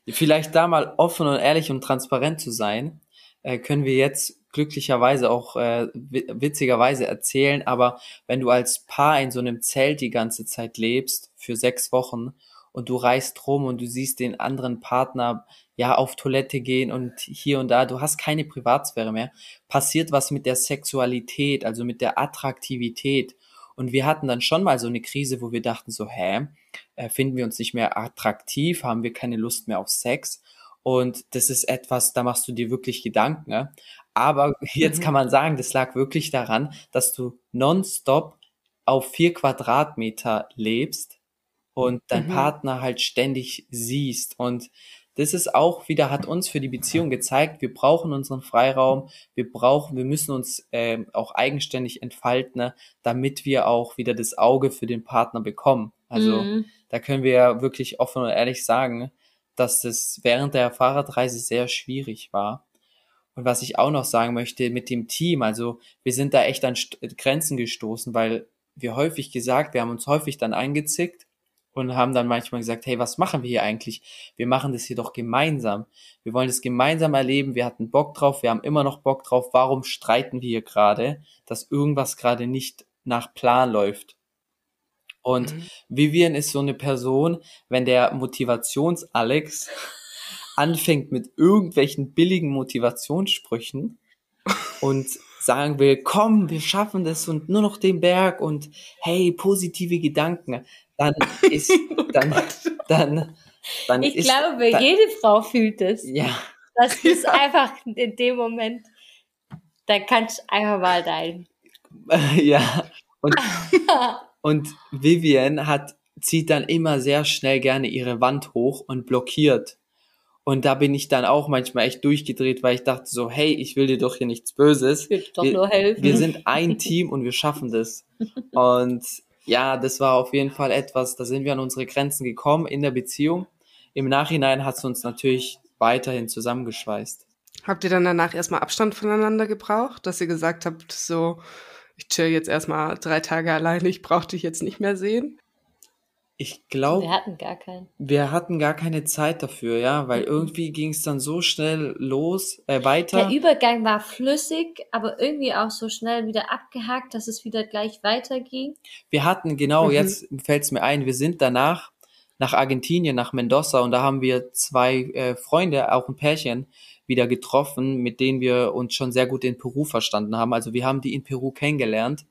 So. Vielleicht da mal offen und ehrlich und transparent zu sein, äh, können wir jetzt glücklicherweise auch äh, witzigerweise erzählen, aber wenn du als Paar in so einem Zelt die ganze Zeit lebst für sechs Wochen und du reist rum und du siehst den anderen Partner ja auf Toilette gehen und hier und da, du hast keine Privatsphäre mehr, passiert was mit der Sexualität, also mit der Attraktivität. Und wir hatten dann schon mal so eine Krise, wo wir dachten so, hä, äh, finden wir uns nicht mehr attraktiv, haben wir keine Lust mehr auf Sex. Und das ist etwas, da machst du dir wirklich Gedanken. Ne? Aber [laughs] jetzt mhm. kann man sagen, das lag wirklich daran, dass du nonstop auf vier Quadratmeter lebst und dein mhm. Partner halt ständig siehst. Und das ist auch wieder, hat uns für die Beziehung gezeigt, wir brauchen unseren Freiraum, wir brauchen, wir müssen uns äh, auch eigenständig entfalten, ne, damit wir auch wieder das Auge für den Partner bekommen. Also mhm. da können wir ja wirklich offen und ehrlich sagen, dass das während der Fahrradreise sehr schwierig war. Und was ich auch noch sagen möchte mit dem Team, also wir sind da echt an Grenzen gestoßen, weil wir häufig gesagt, wir haben uns häufig dann eingezickt und haben dann manchmal gesagt, hey, was machen wir hier eigentlich? Wir machen das hier doch gemeinsam. Wir wollen das gemeinsam erleben. Wir hatten Bock drauf. Wir haben immer noch Bock drauf. Warum streiten wir hier gerade, dass irgendwas gerade nicht nach Plan läuft? Und mhm. Vivian ist so eine Person, wenn der Motivations-Alex [laughs] anfängt mit irgendwelchen billigen Motivationssprüchen und sagen will, komm, wir schaffen das und nur noch den Berg und hey, positive Gedanken, dann [laughs] ist, oh dann, dann, dann Ich ist, glaube, dann, jede Frau fühlt es. Ja. Das [laughs] ist ja. einfach in dem Moment, da kannst du einfach mal dein. [laughs] Ja. Und, und Vivian hat, zieht dann immer sehr schnell gerne ihre Wand hoch und blockiert und da bin ich dann auch manchmal echt durchgedreht, weil ich dachte so, hey, ich will dir doch hier nichts Böses. Ich will doch wir, nur helfen. Wir sind ein Team und wir schaffen das. [laughs] Und ja, das war auf jeden Fall etwas, da sind wir an unsere Grenzen gekommen in der Beziehung. Im Nachhinein hat es uns natürlich weiterhin zusammengeschweißt. Habt ihr dann danach erstmal Abstand voneinander gebraucht, dass ihr gesagt habt, so, ich chill jetzt erstmal drei Tage alleine, ich brauche dich jetzt nicht mehr sehen? Ich glaube. Wir hatten gar keinen. Wir hatten gar keine Zeit dafür, ja, weil mhm. irgendwie ging es dann so schnell los, äh, weiter. Der Übergang war flüssig, aber irgendwie auch so schnell wieder abgehakt, dass es wieder gleich weiterging. Wir hatten, genau, mhm. jetzt fällt es mir ein, wir sind danach nach Argentinien, nach Mendoza und da haben wir zwei äh, Freunde, auch ein Pärchen, wieder getroffen, mit denen wir uns schon sehr gut in Peru verstanden haben. Also wir haben die in Peru kennengelernt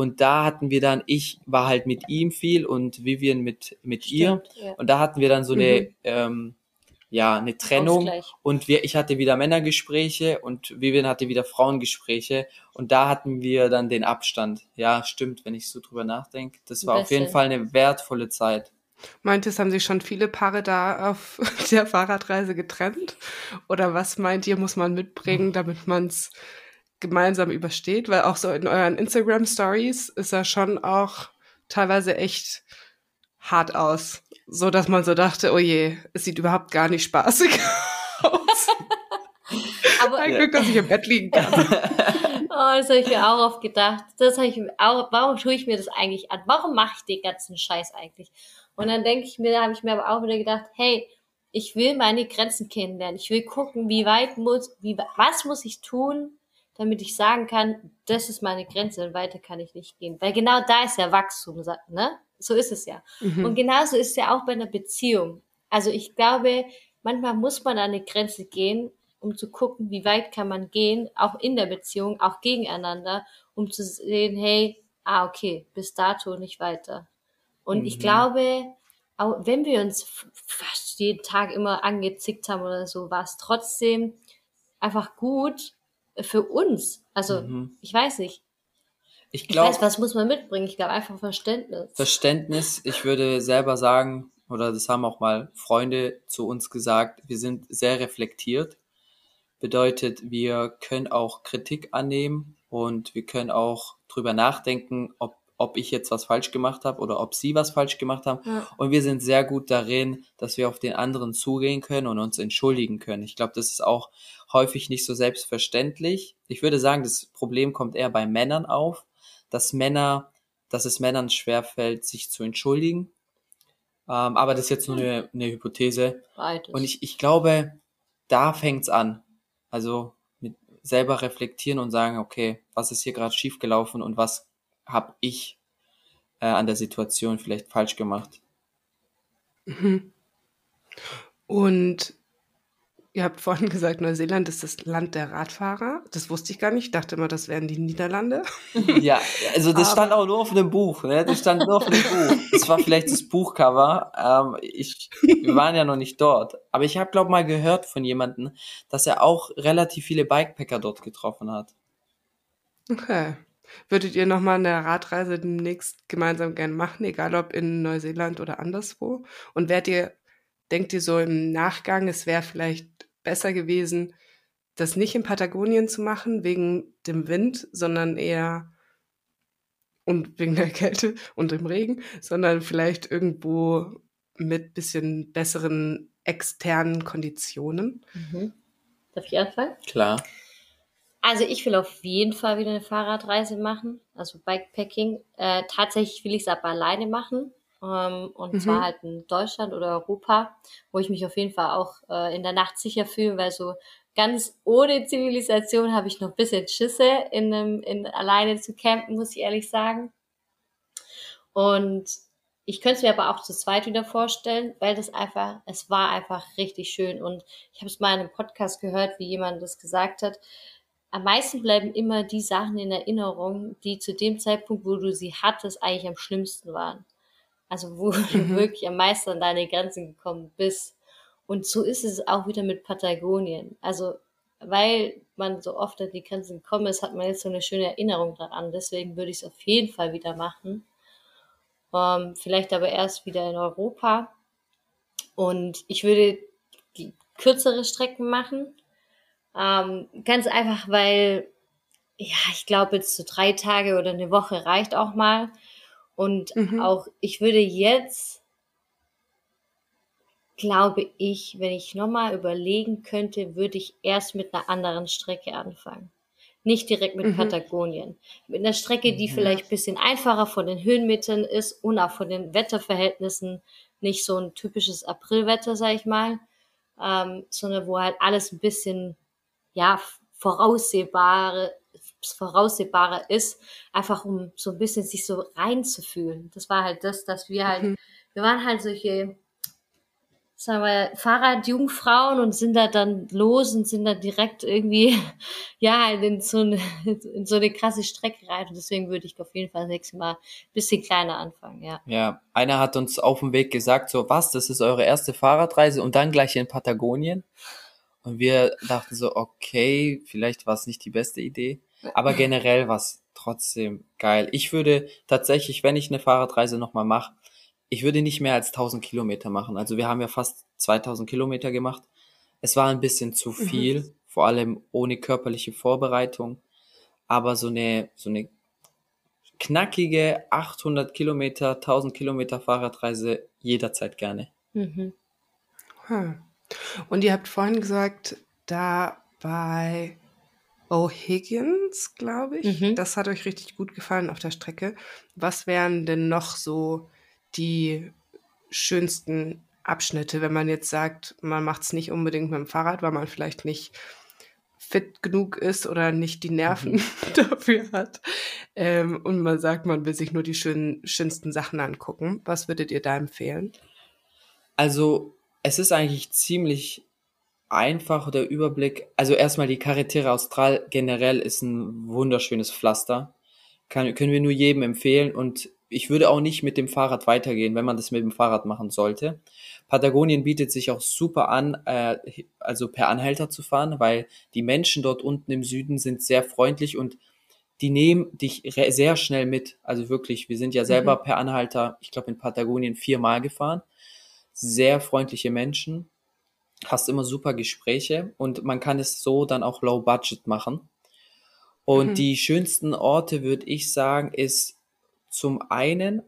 und da hatten wir dann, ich war halt mit ihm viel und Vivian mit, mit Stimmt, ihr. Ja. Und da hatten wir dann so eine, mhm. ähm, ja, eine Trennung. Ausgleich. Und wir, ich hatte wieder Männergespräche und Vivian hatte wieder Frauengespräche. Und da hatten wir dann den Abstand. Ja, stimmt, wenn ich so drüber nachdenke. Das war auf jeden Fall eine wertvolle Zeit. Meint es, haben sich schon viele Paare da auf [laughs] der Fahrradreise getrennt? Oder was meint ihr, muss man mitbringen, damit man es gemeinsam übersteht, weil auch so in euren Instagram Stories ist er schon auch teilweise echt hart aus, so dass man so dachte, oh je, es sieht überhaupt gar nicht spaßig [laughs] aus. [laughs] Aber Ein Glück, dass ich im Bett liegen kann. [laughs] oh, das habe ich mir auch oft gedacht. Das habe ich mir auch, warum tue ich mir das eigentlich an? Warum mache ich den ganzen Scheiß eigentlich? Und dann denke ich mir, da habe ich mir aber auch wieder gedacht, hey, ich will meine Grenzen kennenlernen. Ich will gucken, wie weit muss, wie, was muss ich tun, damit ich sagen kann, das ist meine Grenze und weiter kann ich nicht gehen. Weil genau da ist ja Wachstum, ne? So ist es ja. Mhm. Und genauso ist es ja auch bei einer Beziehung. Also ich glaube, manchmal muss man an eine Grenze gehen, um zu gucken, wie weit kann man gehen, auch in der Beziehung, auch gegeneinander, um zu sehen, hey, ah, okay, bis dato nicht weiter. Und mhm. ich glaube, auch wenn wir uns fast jeden Tag immer angezickt haben oder so, war es trotzdem einfach gut, für uns. Also, mhm. ich weiß nicht. Ich, glaub, ich weiß, was muss man mitbringen? Ich glaube einfach Verständnis. Verständnis, ich würde selber sagen, oder das haben auch mal Freunde zu uns gesagt, wir sind sehr reflektiert. Bedeutet, wir können auch Kritik annehmen und wir können auch drüber nachdenken, ob ob ich jetzt was falsch gemacht habe oder ob sie was falsch gemacht haben. Ja. Und wir sind sehr gut darin, dass wir auf den anderen zugehen können und uns entschuldigen können. Ich glaube, das ist auch häufig nicht so selbstverständlich. Ich würde sagen, das Problem kommt eher bei Männern auf, dass Männer, dass es Männern schwerfällt, sich zu entschuldigen. Ähm, aber das ist jetzt nur eine, eine Hypothese. Beides. Und ich, ich glaube, da fängt's an. Also mit selber reflektieren und sagen, okay, was ist hier gerade schiefgelaufen und was habe ich äh, an der Situation vielleicht falsch gemacht. Mhm. Und Ihr habt vorhin gesagt, Neuseeland ist das Land der Radfahrer. Das wusste ich gar nicht. Ich dachte immer, das wären die Niederlande. [laughs] Ja, also das stand auch nur auf dem Buch. Ne? Das stand nur auf dem Buch. Das war vielleicht das Buchcover. Ähm, ich, wir waren ja noch nicht dort. Aber ich habe, glaube mal gehört von jemandem, dass er auch relativ viele Bikepacker dort getroffen hat. Okay. Würdet ihr nochmal eine Radreise demnächst gemeinsam gern machen, egal ob in Neuseeland oder anderswo? Und werdet ihr denkt ihr so im Nachgang, es wäre vielleicht besser gewesen, das nicht in Patagonien zu machen, wegen dem Wind, sondern eher und wegen der [laughs] Kälte und dem Regen, sondern vielleicht irgendwo mit bisschen besseren externen Konditionen. Mhm. Darf ich anfangen? Klar. Also ich will auf jeden Fall wieder eine Fahrradreise machen, also Bikepacking. Äh, tatsächlich will ich es aber alleine machen. Ähm, und mhm. zwar halt in Deutschland oder Europa, wo ich mich auf jeden Fall auch äh, in der Nacht sicher fühle, weil so ganz ohne Zivilisation habe ich noch ein bisschen Schisse, in einem, in, alleine zu campen, muss ich ehrlich sagen. Und ich könnte es mir aber auch zu zweit wieder vorstellen, weil das einfach, es war einfach richtig schön. Und ich habe es mal in einem Podcast gehört, wie jemand das gesagt hat. Am meisten bleiben immer die Sachen in Erinnerung, die zu dem Zeitpunkt, wo du sie hattest, eigentlich am schlimmsten waren. Also wo mhm. du [laughs] wirklich am meisten an deine Grenzen gekommen bist. Und so ist es auch wieder mit Patagonien. Also weil man so oft an die Grenzen gekommen ist, hat man jetzt so eine schöne Erinnerung daran. Deswegen würde ich es auf jeden Fall wieder machen. Ähm, vielleicht aber erst wieder in Europa. Und ich würde die kürzere Strecken machen. Ähm, ganz einfach, weil, ja, ich glaube, jetzt so drei Tage oder eine Woche reicht auch mal. Und mhm. auch, ich würde jetzt, glaube ich, wenn ich nochmal überlegen könnte, würde ich erst mit einer anderen Strecke anfangen. Nicht direkt mit mhm. Patagonien. Mit einer Strecke, die mhm. vielleicht ein bisschen einfacher von den Höhenmetern ist und auch von den Wetterverhältnissen nicht so ein typisches Aprilwetter, sag ich mal, ähm, sondern wo halt alles ein bisschen, ja, voraussehbare voraussehbarer ist, einfach um so ein bisschen sich so reinzufühlen. Das war halt das, dass wir halt, mhm. wir waren halt solche, sagen wir, Fahrradjungfrauen und sind da dann los und sind da direkt irgendwie, [laughs] ja, in so eine, [laughs] in so eine krasse Strecke rein. Und deswegen würde ich auf jeden Fall nächstes Mal ein bisschen kleiner anfangen, ja. Ja, einer hat uns auf dem Weg gesagt, so, was, das ist eure erste Fahrradreise und dann gleich in Patagonien? Und wir dachten so, okay, vielleicht war es nicht die beste Idee. Aber generell war es trotzdem geil. Ich würde tatsächlich, wenn ich eine Fahrradreise nochmal mache, ich würde nicht mehr als 1000 Kilometer machen. Also wir haben ja fast 2000 Kilometer gemacht. Es war ein bisschen zu mhm. viel, mhm. vor allem ohne körperliche Vorbereitung. Aber so eine, so eine knackige 800 Kilometer, 1000 Kilometer Fahrradreise jederzeit gerne. Mhm. Hm. Und ihr habt vorhin gesagt, da bei O'Higgins, glaube ich. Mhm. Das hat euch richtig gut gefallen auf der Strecke. Was wären denn noch so die schönsten Abschnitte, wenn man jetzt sagt, man macht es nicht unbedingt mit dem Fahrrad, weil man vielleicht nicht fit genug ist oder nicht die Nerven mhm. [laughs] dafür hat. Ähm, und man sagt, man will sich nur die schönen, schönsten Sachen angucken. Was würdet ihr da empfehlen? Also, es ist eigentlich ziemlich einfach der Überblick. Also erstmal die Carretera Austral generell ist ein wunderschönes Pflaster. Kann, können wir nur jedem empfehlen und ich würde auch nicht mit dem Fahrrad weitergehen, wenn man das mit dem Fahrrad machen sollte. Patagonien bietet sich auch super an, äh, also per Anhalter zu fahren, weil die Menschen dort unten im Süden sind sehr freundlich und die nehmen dich sehr schnell mit. Also wirklich, wir sind ja selber mhm. per Anhalter, ich glaube in Patagonien viermal gefahren. Sehr freundliche Menschen hast immer super Gespräche und man kann es so dann auch low budget machen. Und mhm. die schönsten Orte, würde ich sagen, ist zum einen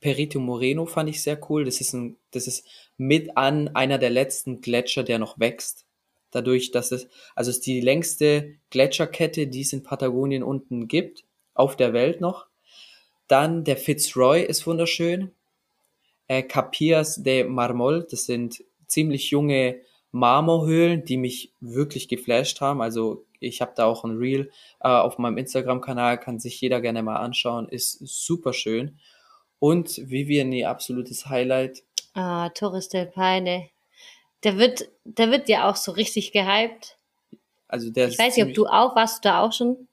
Perito Moreno fand ich sehr cool. Das ist ein, das ist mit an einer der letzten Gletscher, der noch wächst. Dadurch, dass es, also es ist die längste Gletscherkette, die es in Patagonien unten gibt, auf der Welt noch. Dann der Fitzroy ist wunderschön. Äh, Capias de Marmol. Das sind ziemlich junge Marmorhöhlen, die mich wirklich geflasht haben. Also ich habe da auch ein Reel äh, auf meinem Instagram-Kanal, kann sich jeder gerne mal anschauen, ist super schön. Und Vivian, ihr absolutes Highlight. Ah, Torres del Paine. Der wird, der wird ja auch so richtig gehypt. Also der Ich weiß nicht, ob du auch, warst du da auch schon?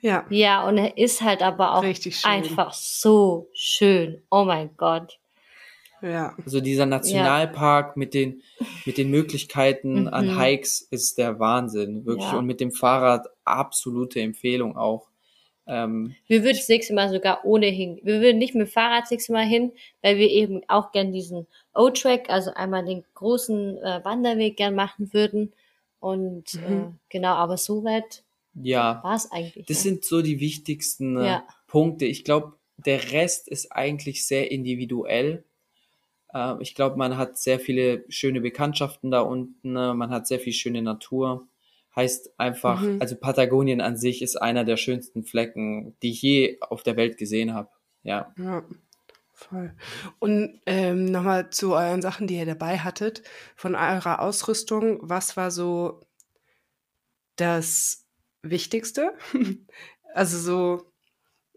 Ja. Ja, und er ist halt aber auch einfach so schön. Oh mein Gott. Ja. Also dieser Nationalpark ja. mit den mit den Möglichkeiten [laughs] mhm. an Hikes ist der Wahnsinn, wirklich. Ja. Und mit dem Fahrrad absolute Empfehlung auch. Ähm, wir würden das nächste Mal sogar ohnehin, wir würden nicht mit dem Fahrrad das nächste Mal hin, weil wir eben auch gern diesen O-Track, also einmal den großen äh, Wanderweg gern machen würden. Und mhm. äh, genau, aber so weit ja, war es eigentlich. Das ja. sind so die wichtigsten äh. Punkte. Ich glaube, der Rest ist eigentlich sehr individuell. Äh, ich glaube, man hat sehr viele schöne Bekanntschaften da unten, ne? man hat sehr viel schöne Natur. Heißt einfach, mhm. also Patagonien an sich ist einer der schönsten Flecken, die ich je auf der Welt gesehen habe. Ja. ja. Voll. Und ähm, nochmal zu euren Sachen, die ihr dabei hattet, von eurer Ausrüstung, was war so das Wichtigste? [laughs] also so,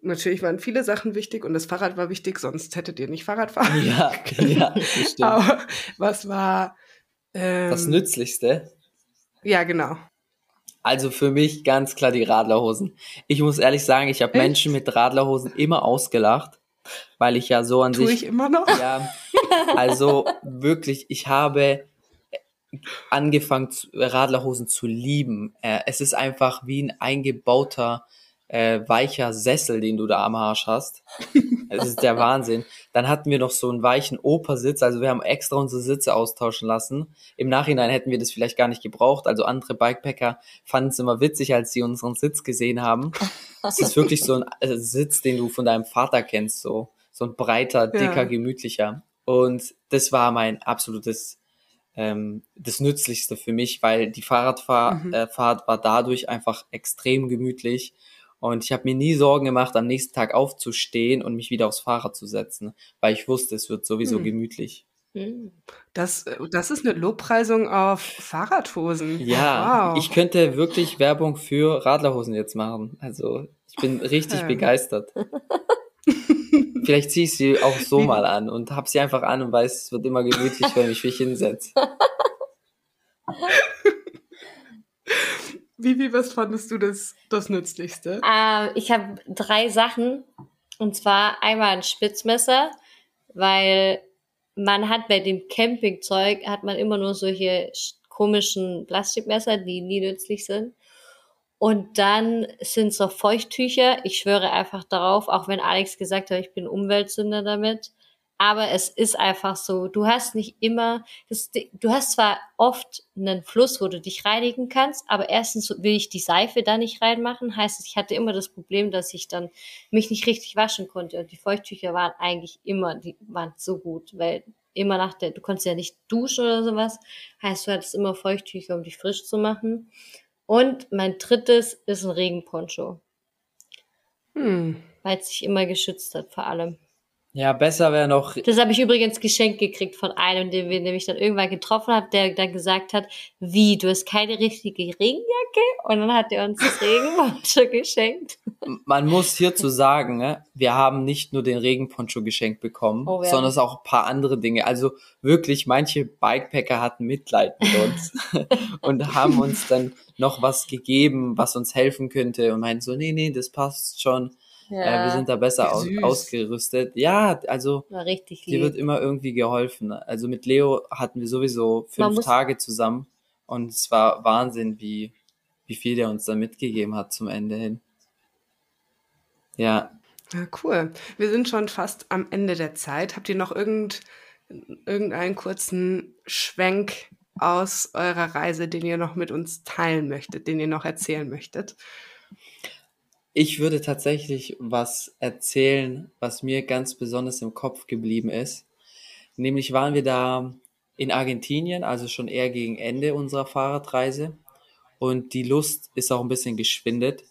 natürlich waren viele Sachen wichtig und das Fahrrad war wichtig, sonst hättet ihr nicht Fahrrad fahren. Ja, [laughs] ja, stimmt. Aber was war ähm, das Nützlichste? Ja, genau. Also für mich ganz klar die Radlerhosen. Ich muss ehrlich sagen, ich habe Menschen mit Radlerhosen immer ausgelacht, weil ich ja so an Tue sich. Tue ich immer noch? Ja. Also wirklich, ich habe angefangen, Radlerhosen zu lieben. Äh, es ist einfach wie ein eingebauter äh, weicher Sessel, den du da am Arsch hast. [laughs] Das ist der Wahnsinn. Dann hatten wir noch so einen weichen Opersitz, also wir haben extra unsere Sitze austauschen lassen. Im Nachhinein hätten wir das vielleicht gar nicht gebraucht. Also andere Bikepacker fanden es immer witzig, als sie unseren Sitz gesehen haben. Es ist wirklich so ein äh, Sitz, den du von deinem Vater kennst, so so ein breiter, dicker, ja. gemütlicher. Und das war mein absolutes ähm, das Nützlichste für mich, weil die Fahrradfahrt mhm. äh, war dadurch einfach extrem gemütlich und ich habe mir nie Sorgen gemacht, am nächsten Tag aufzustehen und mich wieder aufs Fahrrad zu setzen, weil ich wusste, es wird sowieso hm. gemütlich. Das, das ist eine Lobpreisung auf Fahrradhosen. Ja, wow. ich könnte wirklich Werbung für Radlerhosen jetzt machen. Also ich bin [laughs] richtig ja. begeistert. [laughs] Vielleicht ziehe ich sie auch so mal an und habe sie einfach an und weiß, es wird immer gemütlich, wenn ich mich hinsetze. [laughs] Vivi, was fandest du das, das Nützlichste? Äh, ich habe drei Sachen. Und zwar einmal ein Spitzmesser, weil man hat bei dem Campingzeug, hat man immer nur solche komischen Plastikmesser, die nie nützlich sind. Und dann sind es noch Feuchttücher. Ich schwöre einfach darauf, auch wenn Alex gesagt hat, ich bin Umweltsünder damit aber es ist einfach so, du hast nicht immer, das, du hast zwar oft einen Fluss, wo du dich reinigen kannst, aber erstens will ich die Seife da nicht reinmachen, heißt es, ich hatte immer das Problem, dass ich dann mich nicht richtig waschen konnte und die Feuchttücher waren eigentlich immer, die waren so gut, weil immer nach der, du konntest ja nicht duschen oder sowas, heißt du hattest immer Feuchttücher, um dich frisch zu machen. Und mein drittes ist ein Regenponcho. Hm. Weil es sich immer geschützt hat, vor allem. Ja, besser wäre noch. Das habe ich übrigens geschenkt gekriegt von einem, den wir nämlich dann irgendwann getroffen haben, der dann gesagt hat, wie, du hast keine richtige Regenjacke? Und dann hat er uns das Regenponcho [laughs] geschenkt. Man muss hierzu sagen, ne, wir haben nicht nur den Regenponcho geschenkt bekommen, oh, sondern es auch ein paar andere Dinge. Also wirklich, manche Bikepacker hatten Mitleid mit uns [laughs] und haben uns dann noch was gegeben, was uns helfen könnte und meinten so, nee, nee, das passt schon. Ja. Äh, wir sind da besser aus, ausgerüstet. Ja, also War richtig lieb. dir wird immer irgendwie geholfen. Also mit Leo hatten wir sowieso fünf Tage zusammen und es war Wahnsinn, wie, wie viel der uns da mitgegeben hat zum Ende hin. Ja. Ja, cool. Wir sind schon fast am Ende der Zeit. Habt ihr noch irgend, irgendeinen kurzen Schwenk aus eurer Reise, den ihr noch mit uns teilen möchtet, den ihr noch erzählen möchtet? Ich würde tatsächlich was erzählen, was mir ganz besonders im Kopf geblieben ist. Nämlich waren wir da in Argentinien, also schon eher gegen Ende unserer Fahrradreise. Und die Lust ist auch ein bisschen geschwindet.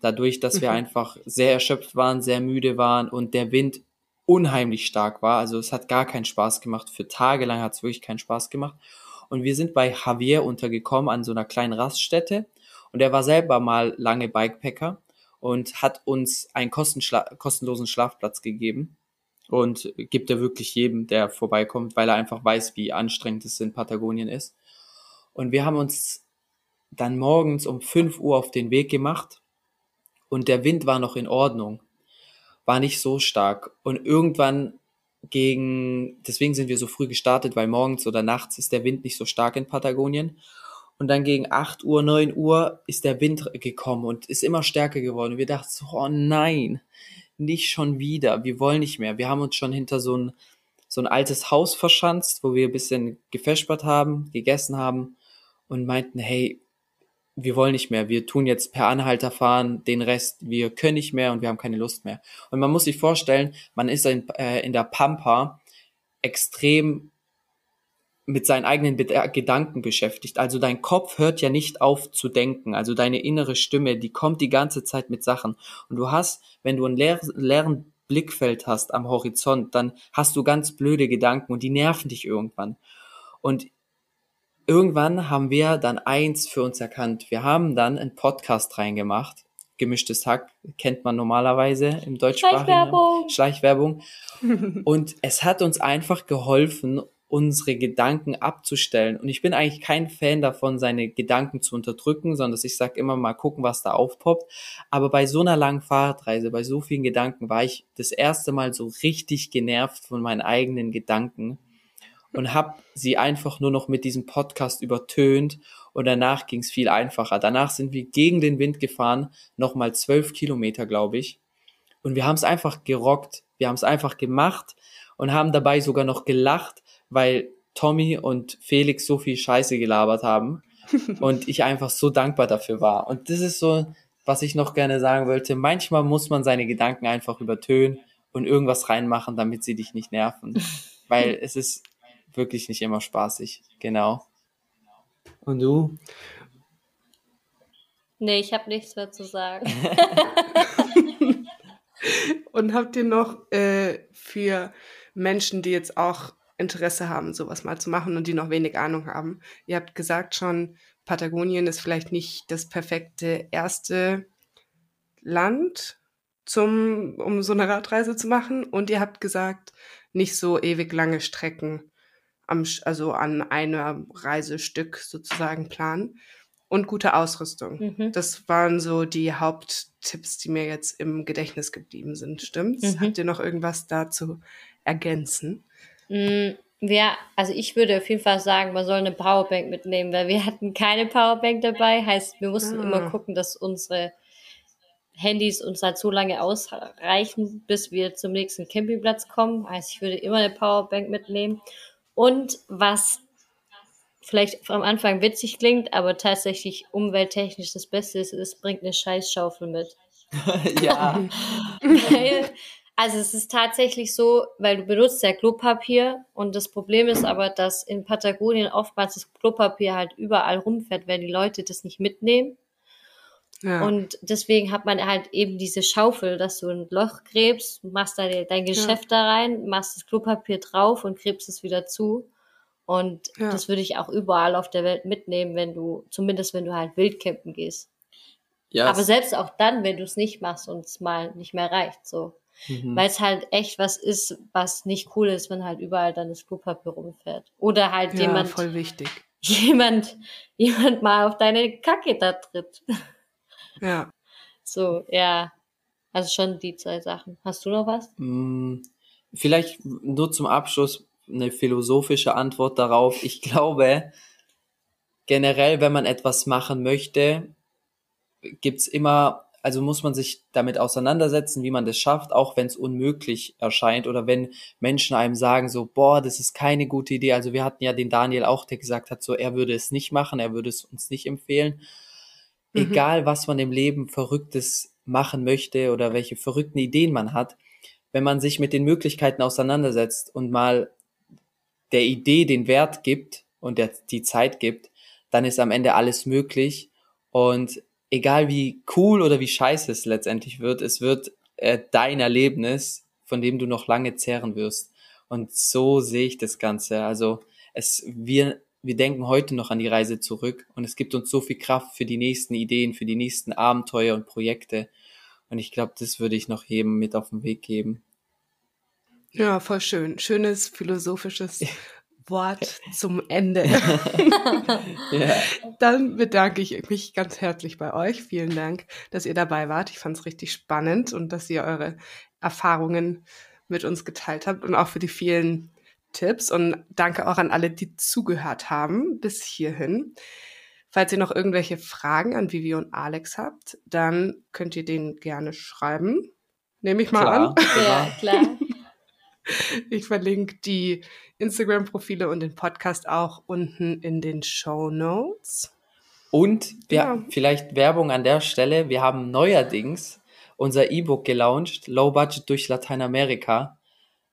Dadurch, dass wir mhm. einfach sehr erschöpft waren, sehr müde waren und der Wind unheimlich stark war. Also es hat gar keinen Spaß gemacht. Für Tage lang hat es wirklich keinen Spaß gemacht. Und wir sind bei Javier untergekommen an so einer kleinen Raststätte. Und er war selber mal lange Bikepacker und hat uns einen kostenlosen Schlafplatz gegeben und gibt er wirklich jedem, der vorbeikommt, weil er einfach weiß, wie anstrengend es in Patagonien ist. Und wir haben uns dann morgens um 5 Uhr auf den Weg gemacht und der Wind war noch in Ordnung, war nicht so stark. Und irgendwann gegen, deswegen sind wir so früh gestartet, weil morgens oder nachts ist der Wind nicht so stark in Patagonien. Und dann gegen 8 Uhr, 9 Uhr ist der Wind gekommen und ist immer stärker geworden. Und wir dachten so, oh nein, nicht schon wieder. Wir wollen nicht mehr. Wir haben uns schon hinter so ein, so ein altes Haus verschanzt, wo wir ein bisschen gefespert haben, gegessen haben und meinten, hey, wir wollen nicht mehr. Wir tun jetzt per Anhalter fahren, den Rest, wir können nicht mehr und wir haben keine Lust mehr. Und man muss sich vorstellen, man ist in, äh, in der Pampa extrem mit seinen eigenen Gedanken beschäftigt. Also dein Kopf hört ja nicht auf zu denken. Also deine innere Stimme, die kommt die ganze Zeit mit Sachen. Und du hast, wenn du einen leer, leeren Blickfeld hast am Horizont, dann hast du ganz blöde Gedanken und die nerven dich irgendwann. Und irgendwann haben wir dann eins für uns erkannt. Wir haben dann einen Podcast reingemacht. Gemischtes Hack kennt man normalerweise im deutschsprachigen Schleichwerbung. Schleichwerbung. und es hat uns einfach geholfen, unsere Gedanken abzustellen. Und ich bin eigentlich kein Fan davon, seine Gedanken zu unterdrücken, sondern ich sage immer mal gucken, was da aufpoppt. Aber bei so einer langen Fahrradreise, bei so vielen Gedanken, war ich das erste Mal so richtig genervt von meinen eigenen Gedanken und habe sie einfach nur noch mit diesem Podcast übertönt und danach ging es viel einfacher. Danach sind wir gegen den Wind gefahren, nochmal zwölf Kilometer, glaube ich. Und wir haben es einfach gerockt. Wir haben es einfach gemacht und haben dabei sogar noch gelacht, weil Tommy und Felix so viel Scheiße gelabert haben [laughs] und ich einfach so dankbar dafür war. Und das ist so, was ich noch gerne sagen wollte. Manchmal muss man seine Gedanken einfach übertönen und irgendwas reinmachen, damit sie dich nicht nerven. [laughs] Weil es ist wirklich nicht immer spaßig. Genau. Und du? Nee, ich habe nichts mehr zu sagen. [laughs] und habt ihr noch äh, für Menschen, die jetzt auch Interesse haben, sowas mal zu machen und die noch wenig Ahnung haben. Ihr habt gesagt schon, Patagonien ist vielleicht nicht das perfekte erste Land, zum, um so eine Radreise zu machen. Und ihr habt gesagt, nicht so ewig lange Strecken am, also an einem Reisestück sozusagen planen. Und gute Ausrüstung. Mhm. Das waren so die Haupttipps, die mir jetzt im Gedächtnis geblieben sind. Stimmt's? Mhm. Habt ihr noch irgendwas dazu ergänzen? Mm, ja, also ich würde auf jeden Fall sagen, man soll eine Powerbank mitnehmen, weil wir hatten keine Powerbank dabei. Heißt, wir mussten ah. immer gucken, dass unsere Handys uns halt so lange ausreichen, bis wir zum nächsten Campingplatz kommen. Heißt, ich würde immer eine Powerbank mitnehmen. Und was vielleicht am Anfang witzig klingt, aber tatsächlich umwelttechnisch das Beste ist, es bringt eine Scheißschaufel mit. [laughs] ja. [laughs] weil also es ist tatsächlich so, weil du benutzt ja Klopapier und das Problem ist aber, dass in Patagonien oftmals das Klopapier halt überall rumfährt, weil die Leute das nicht mitnehmen. Ja. Und deswegen hat man halt eben diese Schaufel, dass du ein Loch gräbst, machst da dein Geschäft ja. da rein, machst das Klopapier drauf und gräbst es wieder zu. Und ja. das würde ich auch überall auf der Welt mitnehmen, wenn du, zumindest wenn du halt wildcampen gehst. Ja, Aber selbst auch dann, wenn du es nicht machst und es mal nicht mehr reicht, so. Mhm. Weil es halt echt was ist, was nicht cool ist, wenn halt überall dann das Klopapier rumfährt. Oder halt ja, jemand. voll wichtig. [laughs] Jemand, jemand mal auf deine Kacke da tritt. Ja. So, ja. Also schon die zwei Sachen. Hast du noch was? Mm, vielleicht nur zum Abschluss eine philosophische Antwort darauf. Ich glaube, generell, wenn man etwas machen möchte, gibt's immer also muss man sich damit auseinandersetzen, wie man das schafft, auch wenn es unmöglich erscheint oder wenn Menschen einem sagen so, boah, das ist keine gute Idee. Also wir hatten ja den Daniel auch, der gesagt hat, so, er würde es nicht machen, er würde es uns nicht empfehlen. Mhm. Egal, was man im Leben Verrücktes machen möchte oder welche verrückten Ideen man hat, wenn man sich mit den Möglichkeiten auseinandersetzt und mal der Idee den Wert gibt und der, die Zeit gibt, dann ist am Ende alles möglich. Und egal wie cool oder wie scheiße es letztendlich wird, es wird äh, dein Erlebnis von dem du noch lange zehren wirst. Und so sehe ich das Ganze. Also es, wir, wir denken heute noch an die Reise zurück und es gibt uns so viel Kraft für die nächsten Ideen, für die nächsten Abenteuer und Projekte. Und ich glaube, das würde ich noch jedem mit auf den Weg geben. Ja, voll schön. Schönes philosophisches [laughs] Wort [laughs] zum Ende. ja. Dann bedanke ich mich ganz herzlich bei euch. Vielen Dank, dass ihr dabei wart. Ich fand es richtig spannend und dass ihr eure Erfahrungen mit uns geteilt habt und auch für die vielen Tipps. Und danke auch an alle, die zugehört haben bis hierhin. Falls ihr noch irgendwelche Fragen an Vivi und Alex habt, dann könnt ihr denen gerne schreiben. Nehme ich mal klar, an. Ja, klar. Ich verlinke die Instagram-Profile und den Podcast auch unten in den Show Notes. Und wir, ja. vielleicht Werbung an der Stelle. Wir haben neuerdings unser E-Book gelauncht, Low Budget durch Lateinamerika.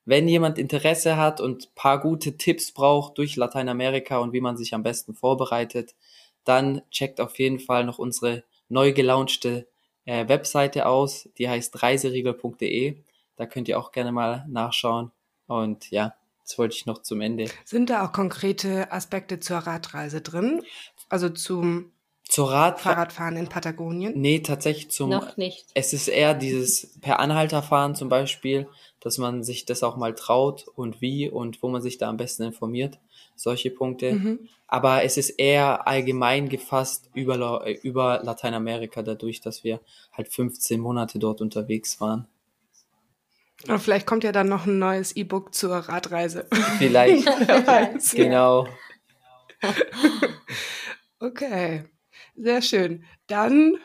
Wenn jemand Interesse hat und paar gute Tipps braucht durch Lateinamerika und wie man sich am besten vorbereitet, dann checkt auf jeden Fall noch unsere neu gelaunchte äh, Webseite aus. Die heißt reiseriegel.de. Da könnt ihr auch gerne mal nachschauen. Und ja, das wollte ich noch zum Ende. Sind da auch konkrete Aspekte zur Radreise drin? Also zum zur Rad Fahrradfahren in Patagonien? Nee, tatsächlich zum. Noch nicht. Es ist eher dieses per Anhalterfahren zum Beispiel, dass man sich das auch mal traut und wie und wo man sich da am besten informiert. Solche Punkte. Mhm. Aber es ist eher allgemein gefasst über, über Lateinamerika, dadurch, dass wir halt 15 Monate dort unterwegs waren. Und vielleicht kommt ja dann noch ein neues E-Book zur Radreise. Vielleicht. [laughs] [laughs] genau. [laughs] okay, sehr schön. Dann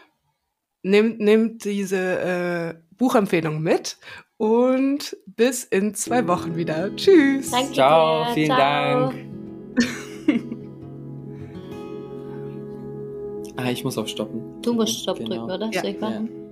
nimmt, nimmt diese äh, Buchempfehlung mit und bis in zwei Wochen wieder. Tschüss. Danke Ciao, dir. vielen Ciao. Dank. ah, ich muss auf Stoppen. Du musst Stopp genau. drücken, oder? Ja. Soll ich machen? Ja.